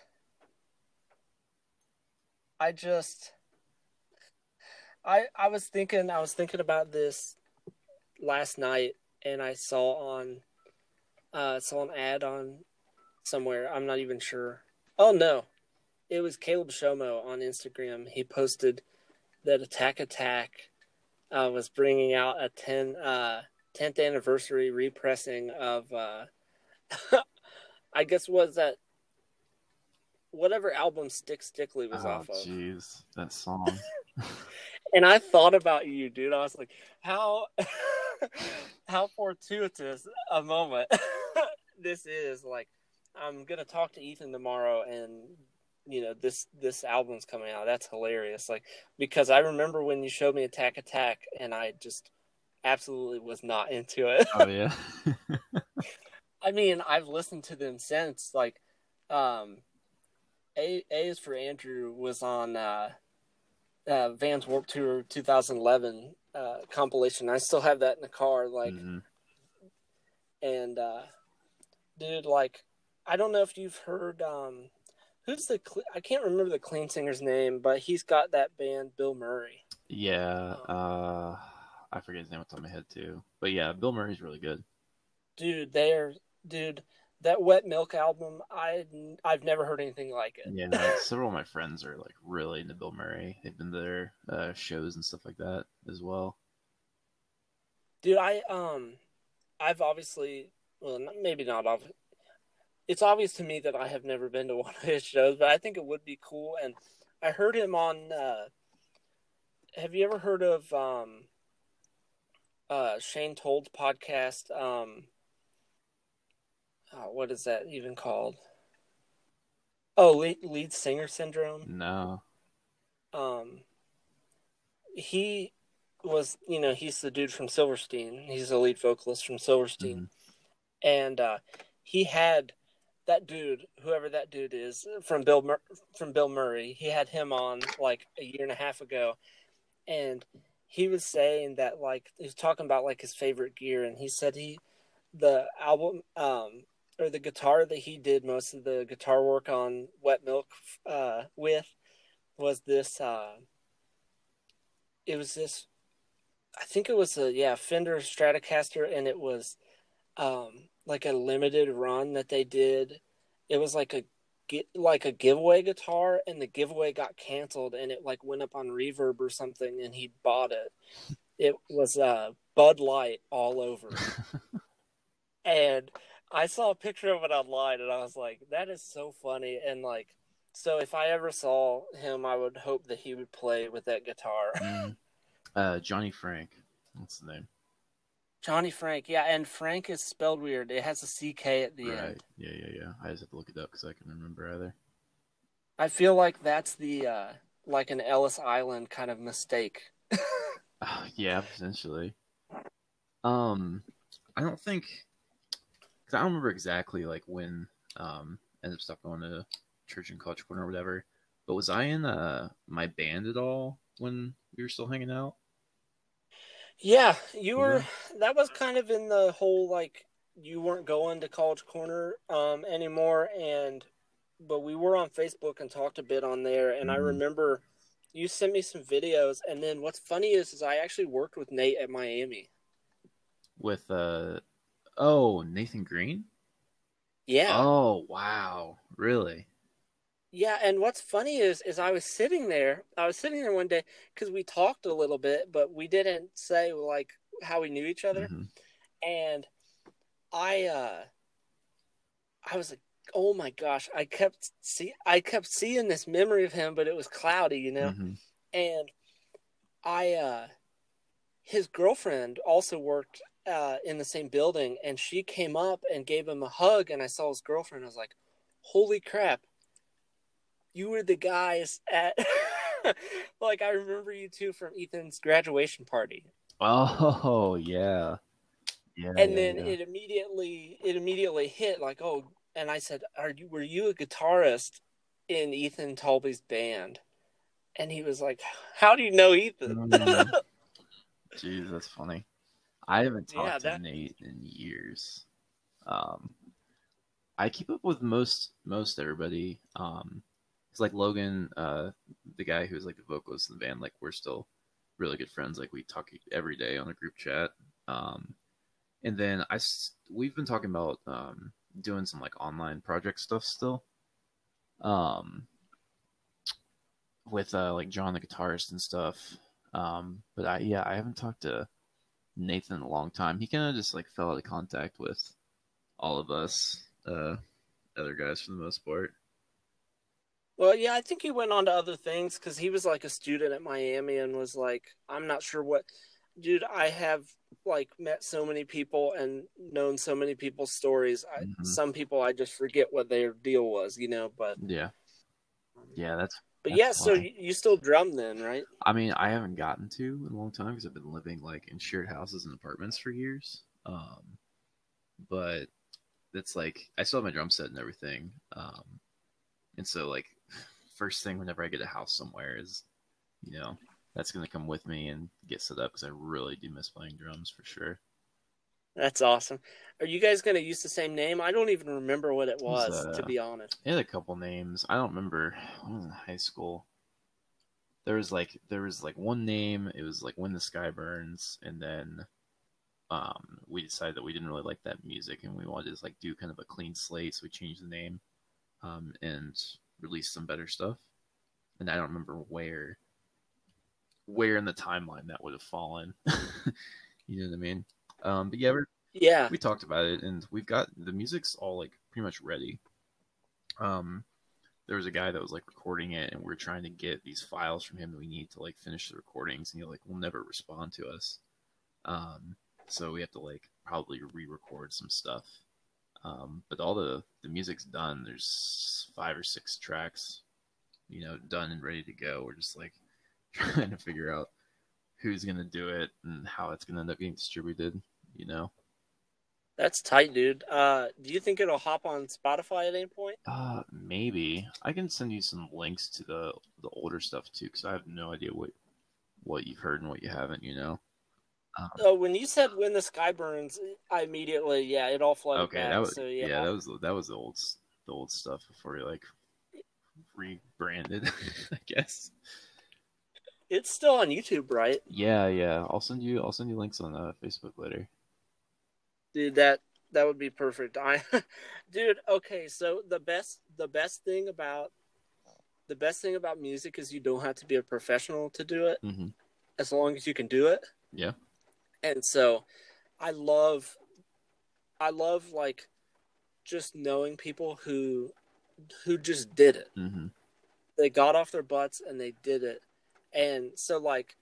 I just. I I was thinking I was thinking about this last night, and I saw on, uh, saw an ad on somewhere. I'm not even sure. Oh no, it was Caleb Shomo on Instagram. He posted that Attack Attack uh, was bringing out a 10 uh, 10th anniversary repressing of. Uh, <laughs> I guess was that whatever album Stick Stickly was oh, off of. jeez, that song. <laughs> And I thought about you, dude. I was like, how <laughs> how fortuitous a moment this is. Like, I'm gonna talk to Ethan tomorrow, and you know this this album's coming out. That's hilarious. Like, because I remember when you showed me Attack Attack, and I just absolutely was not into it. oh yeah. <laughs> I mean, I've listened to them since. Like, um, A A is for Andrew was on uh, uh, Vans Warp Tour 2011 uh, compilation. I still have that in the car. Like, Mhm. and uh, dude, like, I don't know if you've heard. Um, who's the? I can't remember the clean singer's name, but he's got that band, Bill Murray. Yeah, uh, I forget his name off the top of my head too. But yeah, Bill Murray's really good. dude they're dude that Wet Milk album, I I've never heard anything like it. Yeah, <laughs> several of my friends are like really into Bill Murray. They've been to their uh, shows and stuff like that as well. Dude, I um, I've obviously well, maybe not obvious. It's obvious to me that I have never been to <laughs> one of his shows, but I think it would be cool. And I heard him on. Uh, have you ever heard of um, uh, Shane Told's podcast? Um, oh, what is that even called? Oh, lead, lead singer syndrome. No. um he was you know he's the dude from silverstein he's the lead vocalist from silverstein Mhm. and uh he had that dude whoever that dude is from bill Mur- from bill murray he had him on like a year and a half ago and he was saying that like he was talking about like his favorite gear and he said he the album um or the guitar that he did most of the guitar work on wet milk uh with was this uh it was this I think it was a yeah, Fender Stratocaster and it was um like a limited run that they did. It was like a like a giveaway guitar and the giveaway got canceled and it like went up on reverb or something and he bought it. <laughs> It was uh Bud Light all over. <laughs> and I saw a picture of it online and I was like that is so funny and like so if I ever saw him, I would hope that he would play with that guitar. Mm. <laughs> Uh, Johnny Frank. What's the name? Johnny Frank, yeah, and Frank is spelled weird. It has a CK at the right. end. Yeah, yeah, yeah. I just have to look it up because I can remember either. I feel like that's the uh like an Ellis Island kind of mistake. Uh, <laughs> yeah, potentially. Um, I don't think because I don't remember exactly like when um I ended up stopped going to church in College Corner or whatever. But was I in uh my band at all when we were still hanging out? Yeah, you were that was kind of in the whole like you weren't going to College Corner um anymore and but we were on Facebook and talked a bit on there and I Mhm. remember you sent me some videos and then what's funny is is I actually worked with Nate at Miami. With uh oh Nathan Green. Yeah. Oh wow, really? Yeah, and what's funny is is I was sitting there. I was sitting there one day because we talked a little bit, but we didn't say like how we knew each other. Mhm. And I, uh I was like, oh my gosh! I kept see, I kept seeing this memory of him, but it was cloudy, you know. Mhm. And I, uh his girlfriend also worked uh in the same building, and she came up and gave him a hug, and I saw his girlfriend. I was like, holy crap! You were the guys at <laughs> like I remember you two from Ethan's graduation party. Oh yeah, yeah. And yeah, then yeah. it immediately it immediately hit like, oh and I said, Are you were you a guitarist in Ethan Talby's band? And he was like, How do you know Ethan? Mm. <laughs> Jeez, that's funny. I haven't talked Yeah, to Nate in years. Um, I keep up with most most everybody. Um, it's like Logan, uh, the guy who's like the vocalist in the band. Like we're still really good friends. Like we talk every day on a group chat. Um, and then I we've been talking about um doing some like online project stuff still. Um, with uh like John the guitarist and stuff. Um, but I yeah, I haven't talked to Nathan in a long time. He kind of just like fell out of contact with all of us, uh, other guys for the most part. Well, yeah, I think he went on to other things because he was like a student at Miami and was like, I'm not sure what, dude. I have like met so many people and known so many people's stories. I, Mhm. Some people I just forget what their deal was, you know. But Yeah, yeah, that's. but That's yeah, so you, you still drum then, right? I mean, I haven't gotten to in a long time because I've been living like in shared houses and apartments for years. Um, but it's like I still have my drum set and everything. Um, and so like first thing whenever I get a house somewhere is, you know, that's gonna come with me and get set up because I really do miss playing drums for sure. That's awesome. Are you guys gonna use the same name? I don't even remember what it was, was, to uh, be honest. It had a couple names. I don't remember. I was in high school. There was like there was like one name. It was like when the sky burns, and then um, we decided that we didn't really like that music and we wanted to like do kind of a clean slate, so we changed the name um, and released some better stuff. And I don't remember where where in the timeline that would have fallen. <laughs> you know what I mean? Um, but yeah, we're, Yeah. we talked about it and we've got the music's all like pretty much ready. Um, there was a guy that was like recording it and we are trying to get these files from him that we need to like finish the recordings and he like will never respond to us. Um, so we have to like probably re-record some stuff. Um, but all the the music's done. There's five or six tracks, you know, done and ready to go. We're just like <laughs> trying to figure out who's gonna do it and how it's gonna end up getting distributed. You know. That's tight, dude. Uh, do you think it'll hop on Spotify at any point? Uh, maybe I can send you some links to the the older stuff too, because I have no idea what what you've heard and what you haven't. You know. Um, Oh, when you said "When the Sky Burns," I immediately, yeah, it all flooded okay, back. that was so yeah. yeah, that was that was the old the old stuff before you like rebranded, <laughs> I guess. it's still on YouTube, right, Yeah, yeah. I'll send you I'll send you links on uh, Facebook later. dude? That that would be perfect. I, <laughs> dude. Okay, so the best the best thing about the best thing about music is you don't have to be a professional to do it, hmm as long as you can do it. Yeah. And so i love i love like just knowing people who who just did it. Hmm they got off their butts and they did it. And so like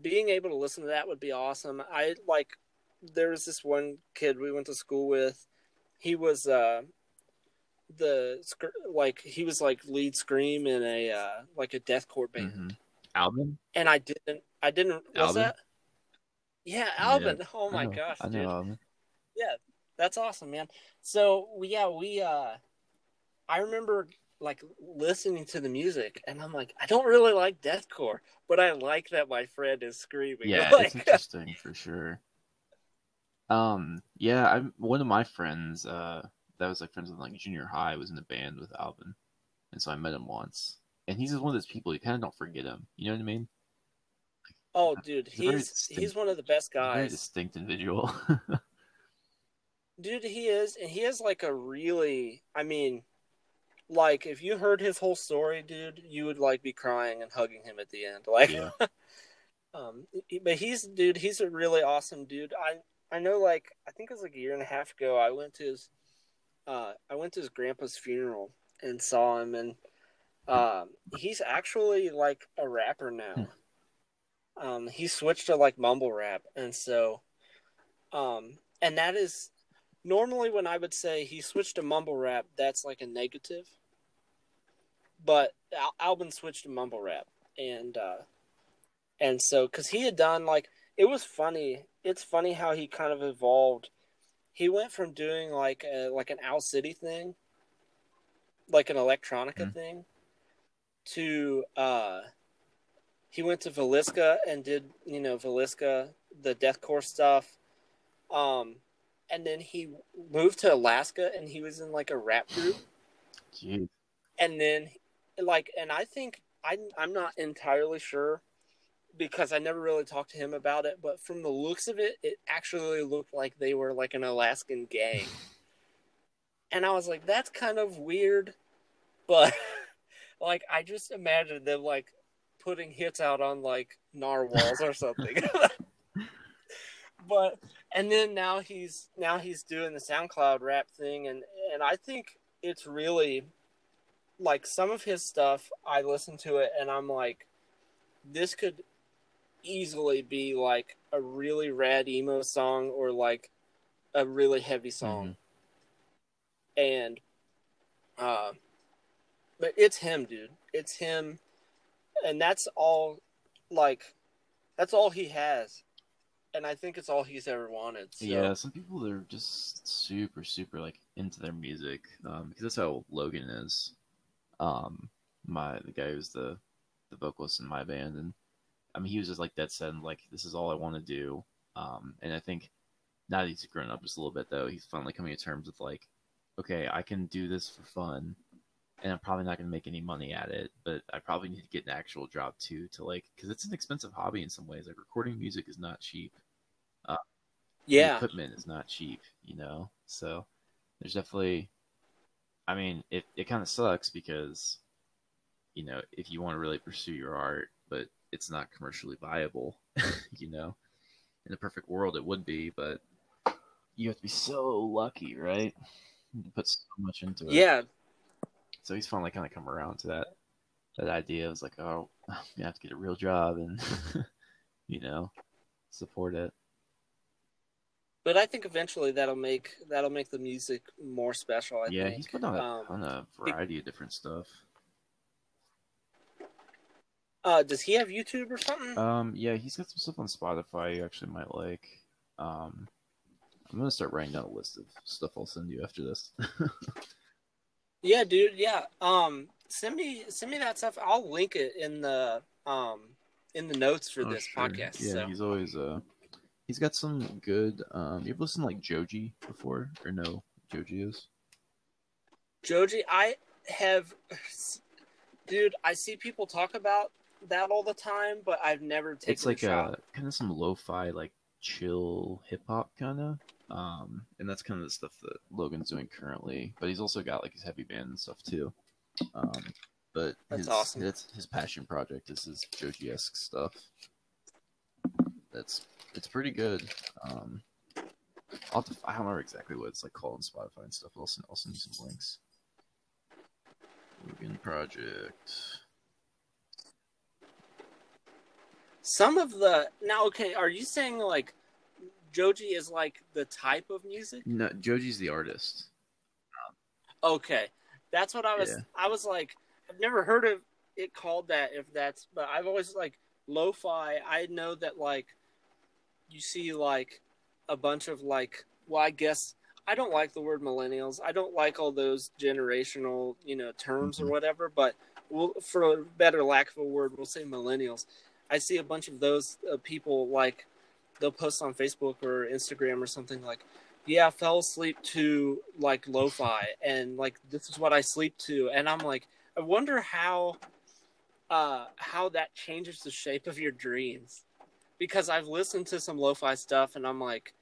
being able to listen to that would be awesome. I like there was this one kid we went to school with. He was uh the like he was like lead scream in a uh like a deathcore band. Hmm Album? and i didn't i didn't Alvin? that yeah alvin oh my I know, gosh I know dude Album. That's awesome, man. So we- yeah, we uh I remember like listening to the music and I'm like, I don't really like deathcore, but I like that my friend is screaming. Yeah, <laughs> Like, it's interesting for sure. Um, yeah, I'm one of my friends. Uh, that was like friends with like junior high was in a band with Alvin, and so I met him once. And he's just one of those people you kind of don't forget him. You know what I mean? Oh dude, He's he's distinct- he's one of the best a very guys. distinct individual. <laughs> Dude, he is and he has like a really I mean like if you heard his whole story, dude, you would like be crying and hugging him at the end. <laughs> Like yeah. <laughs> Um, but he's dude. He's a really awesome dude. I I know. Like I think it was like a year and a half ago. I went to his, uh, I went to his grandpa's funeral and saw him, and um, he's actually like a rapper now. Um, he switched to like mumble rap, and so, um, and that is normally when I would say he switched to mumble rap, that's like a negative. But Al- Albin switched to mumble rap, and uh, and so because he had done like it was funny. It's funny how he kind of evolved. He went from doing like a, like an Owl City thing, like an electronica Mhm. thing, to uh, he went to Velisca and did you know Velisca the deathcore stuff, um, and then he moved to Alaska and he was in like a rap group. Jeez. and then like and i think I, i'm not entirely sure because i never really talked to him about it but from the looks of it it actually looked like they were like an alaskan gang. <laughs> And i was like that's kind of weird but <laughs> like i just imagined them like putting hits out on like narwhals or something. <laughs> But and then now he's now he's doing the soundcloud rap thing and and i think it's really like some of his stuff i listen to it and i'm like this could easily be like a really rad emo song or like a really heavy song. And uh but it's him dude. It's him and that's all like that's all he has and i think it's all he's ever wanted so. Yeah, some people they're just super, super like into their music um, because that's how Logan is. Um, my the guy who's the the vocalist in my band, and I mean he was just like that said like this is all I want to do. Um, and I think now that he's grown up just a little bit though, he's finally coming to terms with like, okay, I can do this for fun, and I'm probably not going to make any money at it, but I probably need to get an actual job too to like because it's an expensive hobby in some ways. Like recording music is not cheap. Uh, the Yeah. equipment is not cheap, you know. So there's definitely, I mean, it it kind of sucks because, you know, if you want to really pursue your art, but it's not commercially viable, <laughs> you know. In a perfect world, it would be, but you have to be so lucky, right? You put so much into it. Yeah. So he's finally kind of come around to that that idea. It was like, oh, I'm gonna have to get a real job and, <laughs> you know, support it. But I think eventually that'll make that'll make the music more special. I yeah, think. he's put on a Um, ton of variety of different stuff. Uh, does he have YouTube or something? Um, yeah, he's got some stuff on Spotify you actually might like. Um, I'm gonna start writing down a list of stuff I'll send you after this. <laughs> yeah, dude. Yeah. Um, send me send me that stuff. I'll link it in the um in the notes for Oh, this sure. podcast. Yeah, so. he's always uh, he's got some good. Um, you've listened to like Joji before or no? Joji is. Joji, I have, dude. I see people talk about that all the time, but I've never taken it's like a uh kind of some lo-fi like chill hip hop kind of um and that's kind of the stuff that logan's doing currently but he's also got like his heavy band and stuff too um but That's his, awesome. that's his passion project This is his joji-esque stuff that's it's pretty good um I'll have to, I don't remember exactly what it's like called on Spotify and stuff. I'll send, I'll send you some links. Logan Project. Some of the now, okay. Are you saying like Joji is like the type of music? No, Joji's the artist. Okay, that's what I was. Yeah. I was like, I've never heard of it called that. If that's, but I've always like lo-fi. I know that like you see like a bunch of like. Well, I guess I don't like the word millennials. I don't like all those generational you know terms Mhm. or whatever. But we'll, for a better lack of a word, we'll say millennials. I see a bunch of those uh, people like they'll post on Facebook or Instagram or something like yeah, I fell asleep to like lo-fi and like this is what I sleep to and I'm like I wonder how uh how that changes the shape of your dreams. Because I've listened to some lo-fi stuff and I'm like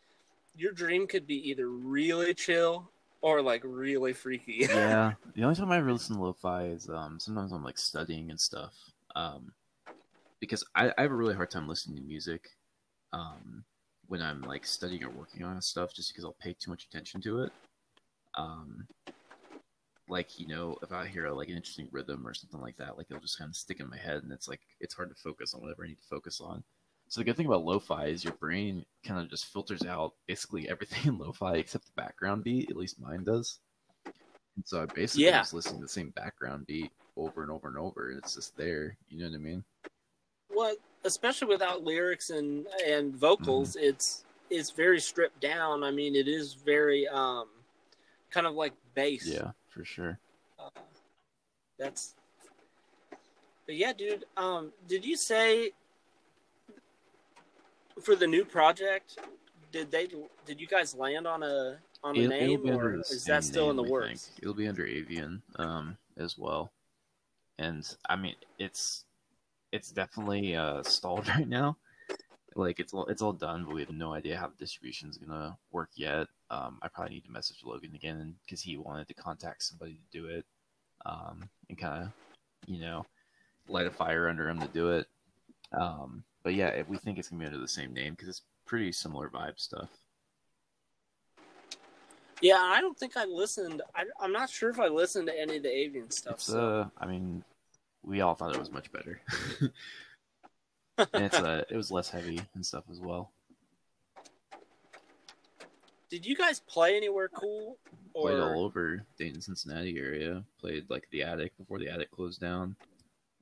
your dream could be either really chill or like really freaky. <laughs> yeah, the only time I ever listen to lo-fi is um sometimes I'm like studying and stuff. Um, because I, I have a really hard time listening to music, um, when I'm like studying or working on stuff, just because I'll pay too much attention to it. Um, like you know, if I hear like an interesting rhythm or something like that, like it'll just kind of stick in my head, and it's like it's hard to focus on whatever I need to focus on. So the good thing about lo-fi is your brain kind of just filters out basically everything in lo-fi except the background beat. At least mine does. And so I basically Yeah. just listen to the same background beat over and over and over, and it's just there. You know what I mean? well, especially without lyrics and and vocals, it's it's very stripped down. I mean, it is very um kind of like bass. Yeah, for sure. Uh, that's. But yeah, dude. Um, did you say for the new project? Did they? Did you guys land on a on a It'll- it'll name, or is that still in the name, works? think. It'll be under Avian um, as well. And I mean, it's it's definitely uh, stalled <laughs> right now. Like it's all it's all done, but we have no idea how the distribution is gonna work yet. Um, I probably need to message Logan again because he wanted to contact somebody to do it, um, and kind of, you know, light a fire under him to do it. Um, but yeah, if we think it's gonna be under the same name because it's pretty similar vibe stuff. Yeah, I don't think I listened. I, I'm not sure if I listened to any of the avian stuff. It's so. uh, I mean, we all thought it was much better, it's uh, it was less heavy and stuff as well. Did you guys play anywhere cool? Or Played all over Dayton, Cincinnati area. Played like the attic before the attic closed down.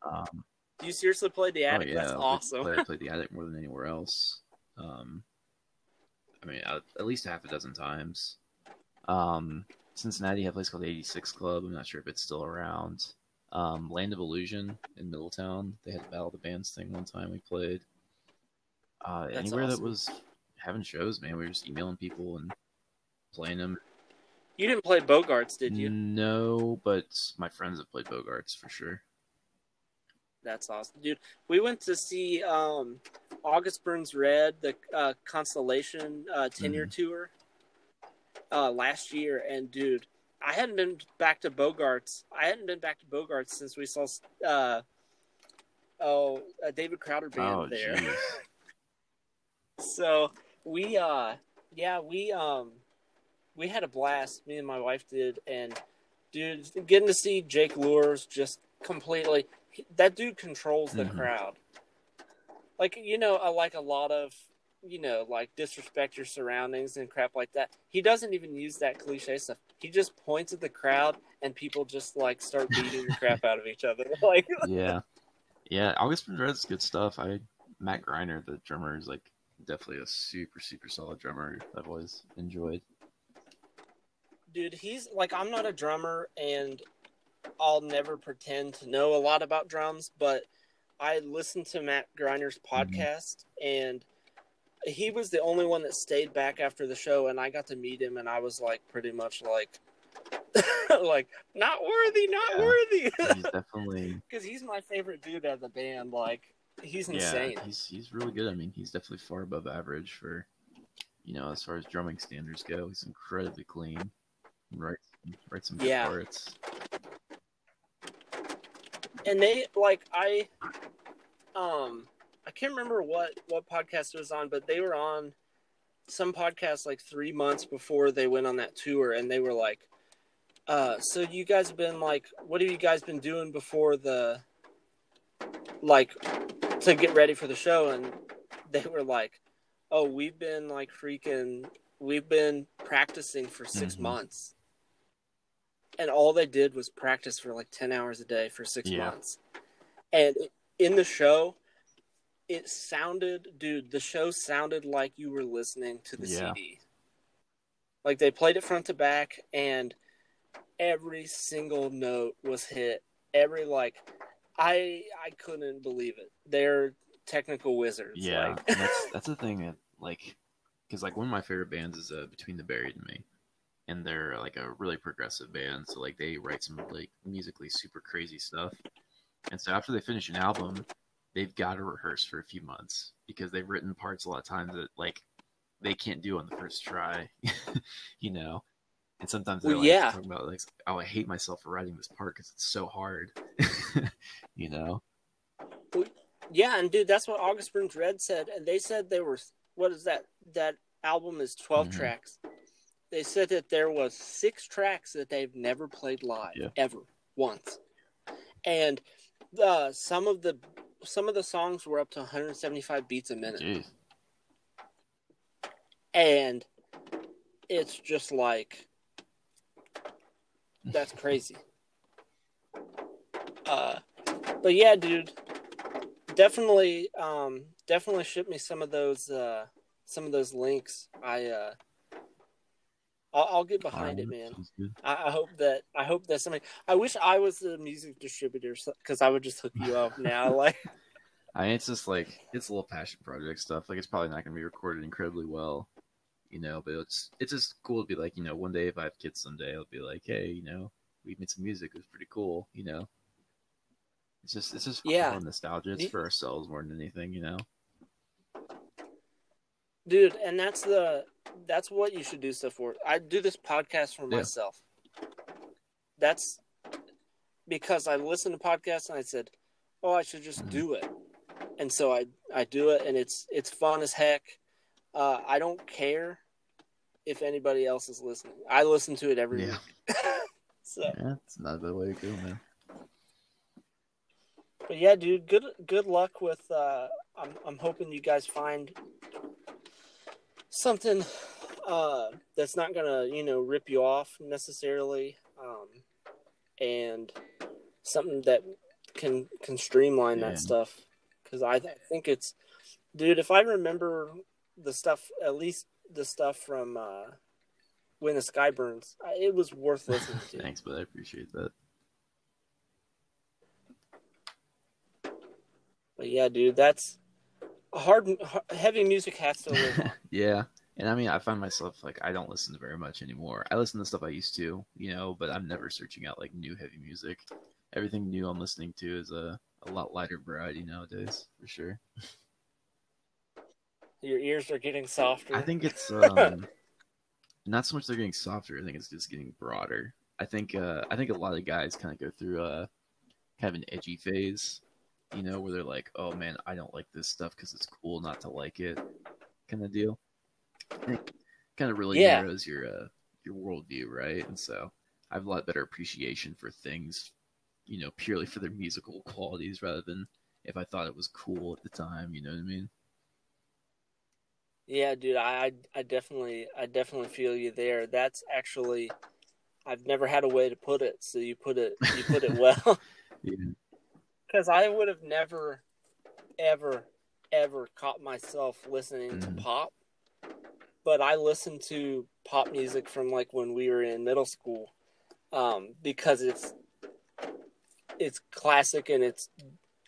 Um, do you seriously play the attic? oh yeah, That's I awesome. Played, I played <laughs> the attic more than anywhere else. Um, I mean, at, at least half a dozen times. Um, Cincinnati had a place called 86 Club. I'm not sure if it's still around. Um, Land of Illusion in Middletown. They had a Battle of the Bands thing one time we played. Uh, anywhere that was having shows, man, we were just emailing people and playing them. You didn't play Bogarts, did you? No, but my friends have played Bogarts for sure. That's awesome, dude. We went to see um, August Burns Red, the uh, Constellation uh, 10 year tour uh, last year, and dude, I hadn't been back to Bogarts. I hadn't been back to Bogarts since we saw uh, oh a David Crowder band Oh, there. <laughs> so we uh yeah we um we had a blast me and my wife did and dude getting to see jake luhrs just completely that dude controls the Mhm. crowd like you know I like a lot of you know like disrespect your surroundings and crap like that he doesn't even use that cliche stuff he just points at the crowd and people just like start beating the crap out of each other <laughs> like <laughs> yeah, yeah. August Red's good stuff. I Matt Greiner, the drummer, is like definitely a super super solid drummer. I've always enjoyed. dude he's like i'm not a drummer and i'll never pretend to know a lot about drums but i listened to matt greiner's mm-hmm. podcast and he was the only one that stayed back after the show and i got to meet him and i was like pretty much like <laughs> like not worthy not Yeah. worthy He's definitely <laughs> because he's my favorite dude out of the band like he's insane. yeah. He's he's really good. I mean, he's definitely far above average for you know as far as drumming standards go. He's incredibly clean. Right, writes some Yeah. parts. and they like I um I can't remember what what podcast it was on, but they were on some podcast like three months before they went on that tour, and they were like, uh, "So you guys have been like, what have you guys been doing before the like to get ready for the show?" And they were like, "Oh, we've been like freaking, we've been practicing for 6 Mhm. months." And all they did was practice for like 10 hours a day for six Yeah. months. And in the show, it sounded, dude, the show sounded like you were listening to the Yeah. CD. Like they played it front to back, and every single note was hit. Every like, I I couldn't believe it. They're technical wizards. Yeah, like- that's <laughs> that's the thing that like, because like one of my favorite bands is uh, Between the Buried and Me, and they're like a really progressive band. So like they write some like musically super crazy stuff, and so after they finish an album, they've got to rehearse for a few months because they've written parts a lot of times that like they can't do on the first try, <laughs> you know. And sometimes they Well, like yeah. talk about like, oh, I hate myself for writing this part because it's so hard, <laughs> you know. Yeah, and dude, that's what August Burns Red said, and they said they were. What is that? That album is 12 Mhm. tracks. They said that there was six tracks that they've never played live Yeah. ever once, and uh, some of the some of the songs were up to 175 beats a minute, Jeez. and it's just like that's crazy. <laughs> Uh, but yeah, dude, definitely, um, definitely ship me some of those, uh, some of those links. I, uh, I'll, I'll get behind it, man. I, I hope that I hope that somebody. I wish I was the music distributor because I would just hook you up <laughs> now. Like, I mean, it's just like it's a little passion project stuff. Like it's probably not going to be recorded incredibly well, you know. But it's it's just cool to be like, you know, one day if I have kids someday, I'll be like, hey, you know, we made some music. It was pretty cool, you know. It's just it's just Yeah. nostalgia. It's for ourselves more than anything, you know. Dude, and that's the that's what you should do stuff for. I do this podcast for Yeah. myself. That's because I listened to podcasts and I said, "Oh, I should just Mhm. do it," and so I I do it, and it's it's fun as heck. Uh, I don't care if anybody else is listening. I listen to it every Yeah. week. <laughs> so, Yeah, not a bad way to go, man. but yeah, dude, good good luck with. Uh, I'm I'm hoping you guys find something uh, that's not gonna you know rip you off necessarily, um, and something that can can streamline Yeah. that stuff. Because I, I think it's, dude. If I remember the stuff, at least the stuff from uh, when the sky burns, I- it was worth listening <laughs> to. Thanks, but I appreciate that. But yeah, dude, that's hard. Heavy music has to live on. <laughs> Yeah. And I mean, I find myself like I don't listen to very much anymore. I listen to stuff I used to, you know, but I'm never searching out like new heavy music. Everything new I'm listening to is uh a lot lighter variety nowadays, for sure. Your ears are getting softer. I think it's <laughs> um, not so much they're getting softer. I think it's just getting broader. I think uh, I think a lot of guys kind of go through a kind of an edgy phase, you know, where they're like, "Oh man, I don't like this stuff because it's cool not to like it," kind of deal. Kind of really Yeah. narrows your uh, your worldview, right? And so I have a lot better appreciation for things, you know, purely for their musical qualities rather than if I thought it was cool at the time. You know what I mean? Yeah, dude, I, I I definitely I definitely feel you there. That's actually I've never had a way to put it, so you put it you put it <laughs> well. Yeah. Because I would have never, ever, ever caught myself listening to Mhm. pop. But I listened to pop music from like when we were in middle school, um, because it's it's classic and it's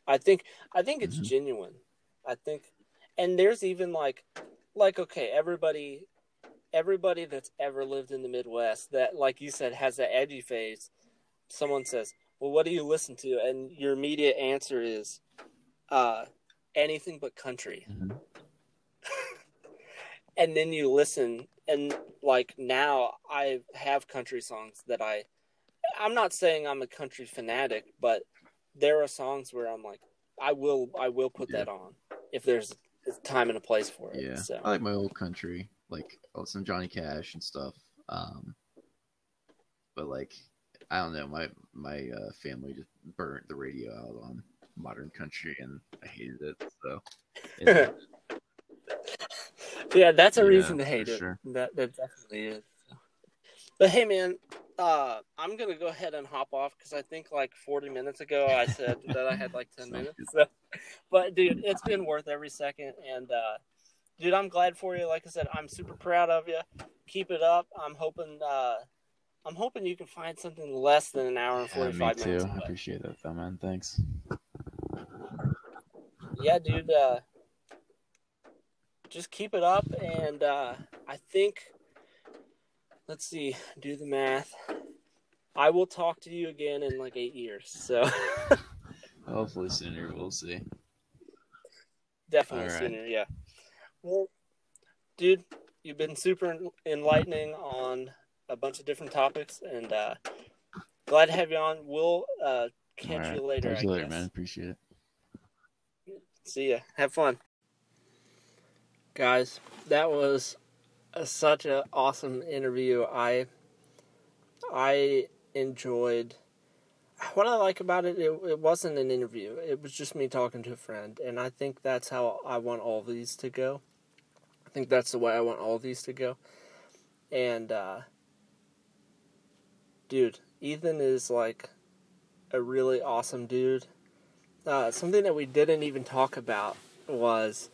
I think I think it's Mhm. genuine. I think, and there's even like like okay, everybody everybody that's ever lived in the Midwest that like you said has that edgy phase. Someone says, "Well, what do you listen to?" and your immediate answer is uh anything but country. Mhm. <laughs> and then you listen and like now I have country songs that I I'm not saying I'm a country fanatic, but there are songs where I'm like I will I will put Yeah. that on if there's time and a place for it. Yeah, So I like my old country, like oh, some Johnny Cash and stuff. Um, but like, I don't know, my my uh, family just burnt the radio out on modern country, and I hated it. So, yeah, <laughs> yeah, that's a Yeah, reason to hate it. sure. That that definitely is. But hey, man, uh, I'm gonna go ahead and hop off because I think like 40 minutes ago I said <laughs> that I had like 10 minutes. So, but dude, it's been worth every second, and uh, dude, I'm glad for you. Like I said, I'm super proud of you. Keep it up. I'm hoping. Uh, I'm hoping you can find something less than an hour and Yeah, 45 me too. minutes. I appreciate that, though, man. Thanks. yeah, dude. Uh, just keep it up, and uh, I think. Let's see. Do the math. I will talk to you again in like eight years. So <laughs> Hopefully sooner. We'll see. definitely right. sooner. Yeah. Well, dude, you've been super enlightening on a bunch of different topics, and uh, glad to have you on. We'll uh, catch All right. you later. Talk I to you later, man. Appreciate it. See ya. Have fun. Guys, that was a, such an awesome interview. I I enjoyed what I like about it, it. It wasn't an interview. It was just me talking to a friend, and I think that's how I want all these to go. I think that's the way I want all these to go. And uh dude, Ethan is like a really awesome dude uh, something that we didn't even talk about was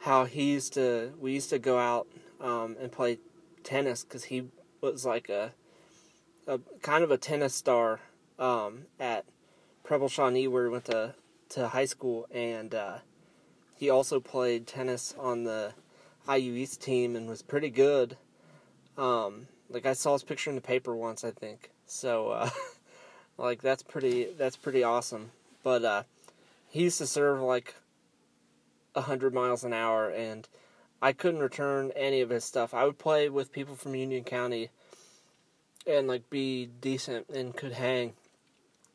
how he used to we used to go out um, and play tennis because he was like a, a kind of a tennis star um, at Preble Shawnee where we went to, to high school and uh, he also played tennis on the IU East team and was pretty good. Um, like I saw his picture in the paper once, I think. So, uh, <laughs> like that's pretty that's pretty awesome. But uh, he used to serve like a hundred miles an hour, and I couldn't return any of his stuff. I would play with people from Union County, and like be decent and could hang,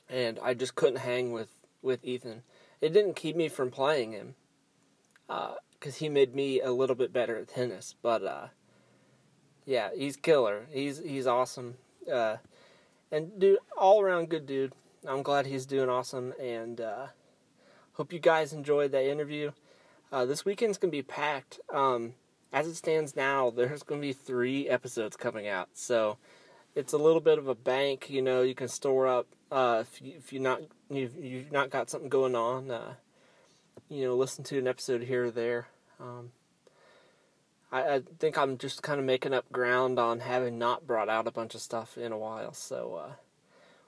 and I just couldn't hang with with Ethan. It didn't keep me from playing him, because he made me a little bit better at tennis. But uh, yeah, he's killer. He's he's awesome. Uh, and dude, all around good dude. I'm glad he's doing awesome, and uh, hope you guys enjoyed that interview. Uh, this weekend's gonna be packed. Um, as it stands now, <laughs> there's gonna be three episodes coming out, so it's a little bit of a bank. You know, you can store up uh, if you if you not you've, you've not got something going on. Uh, you know, listen to an episode here or there. Um, I, I think I'm just kind of making up ground on having not brought out a bunch of stuff in a while. So, uh,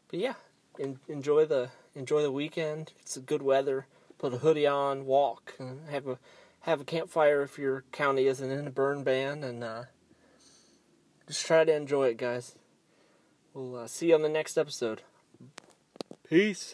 but yeah, en- enjoy the enjoy the weekend. It's good weather. Put a hoodie on, walk, and have a have a campfire if your county isn't in a burn ban, and uh, just try to enjoy it, guys. We'll uh, see you on the next episode. Peace.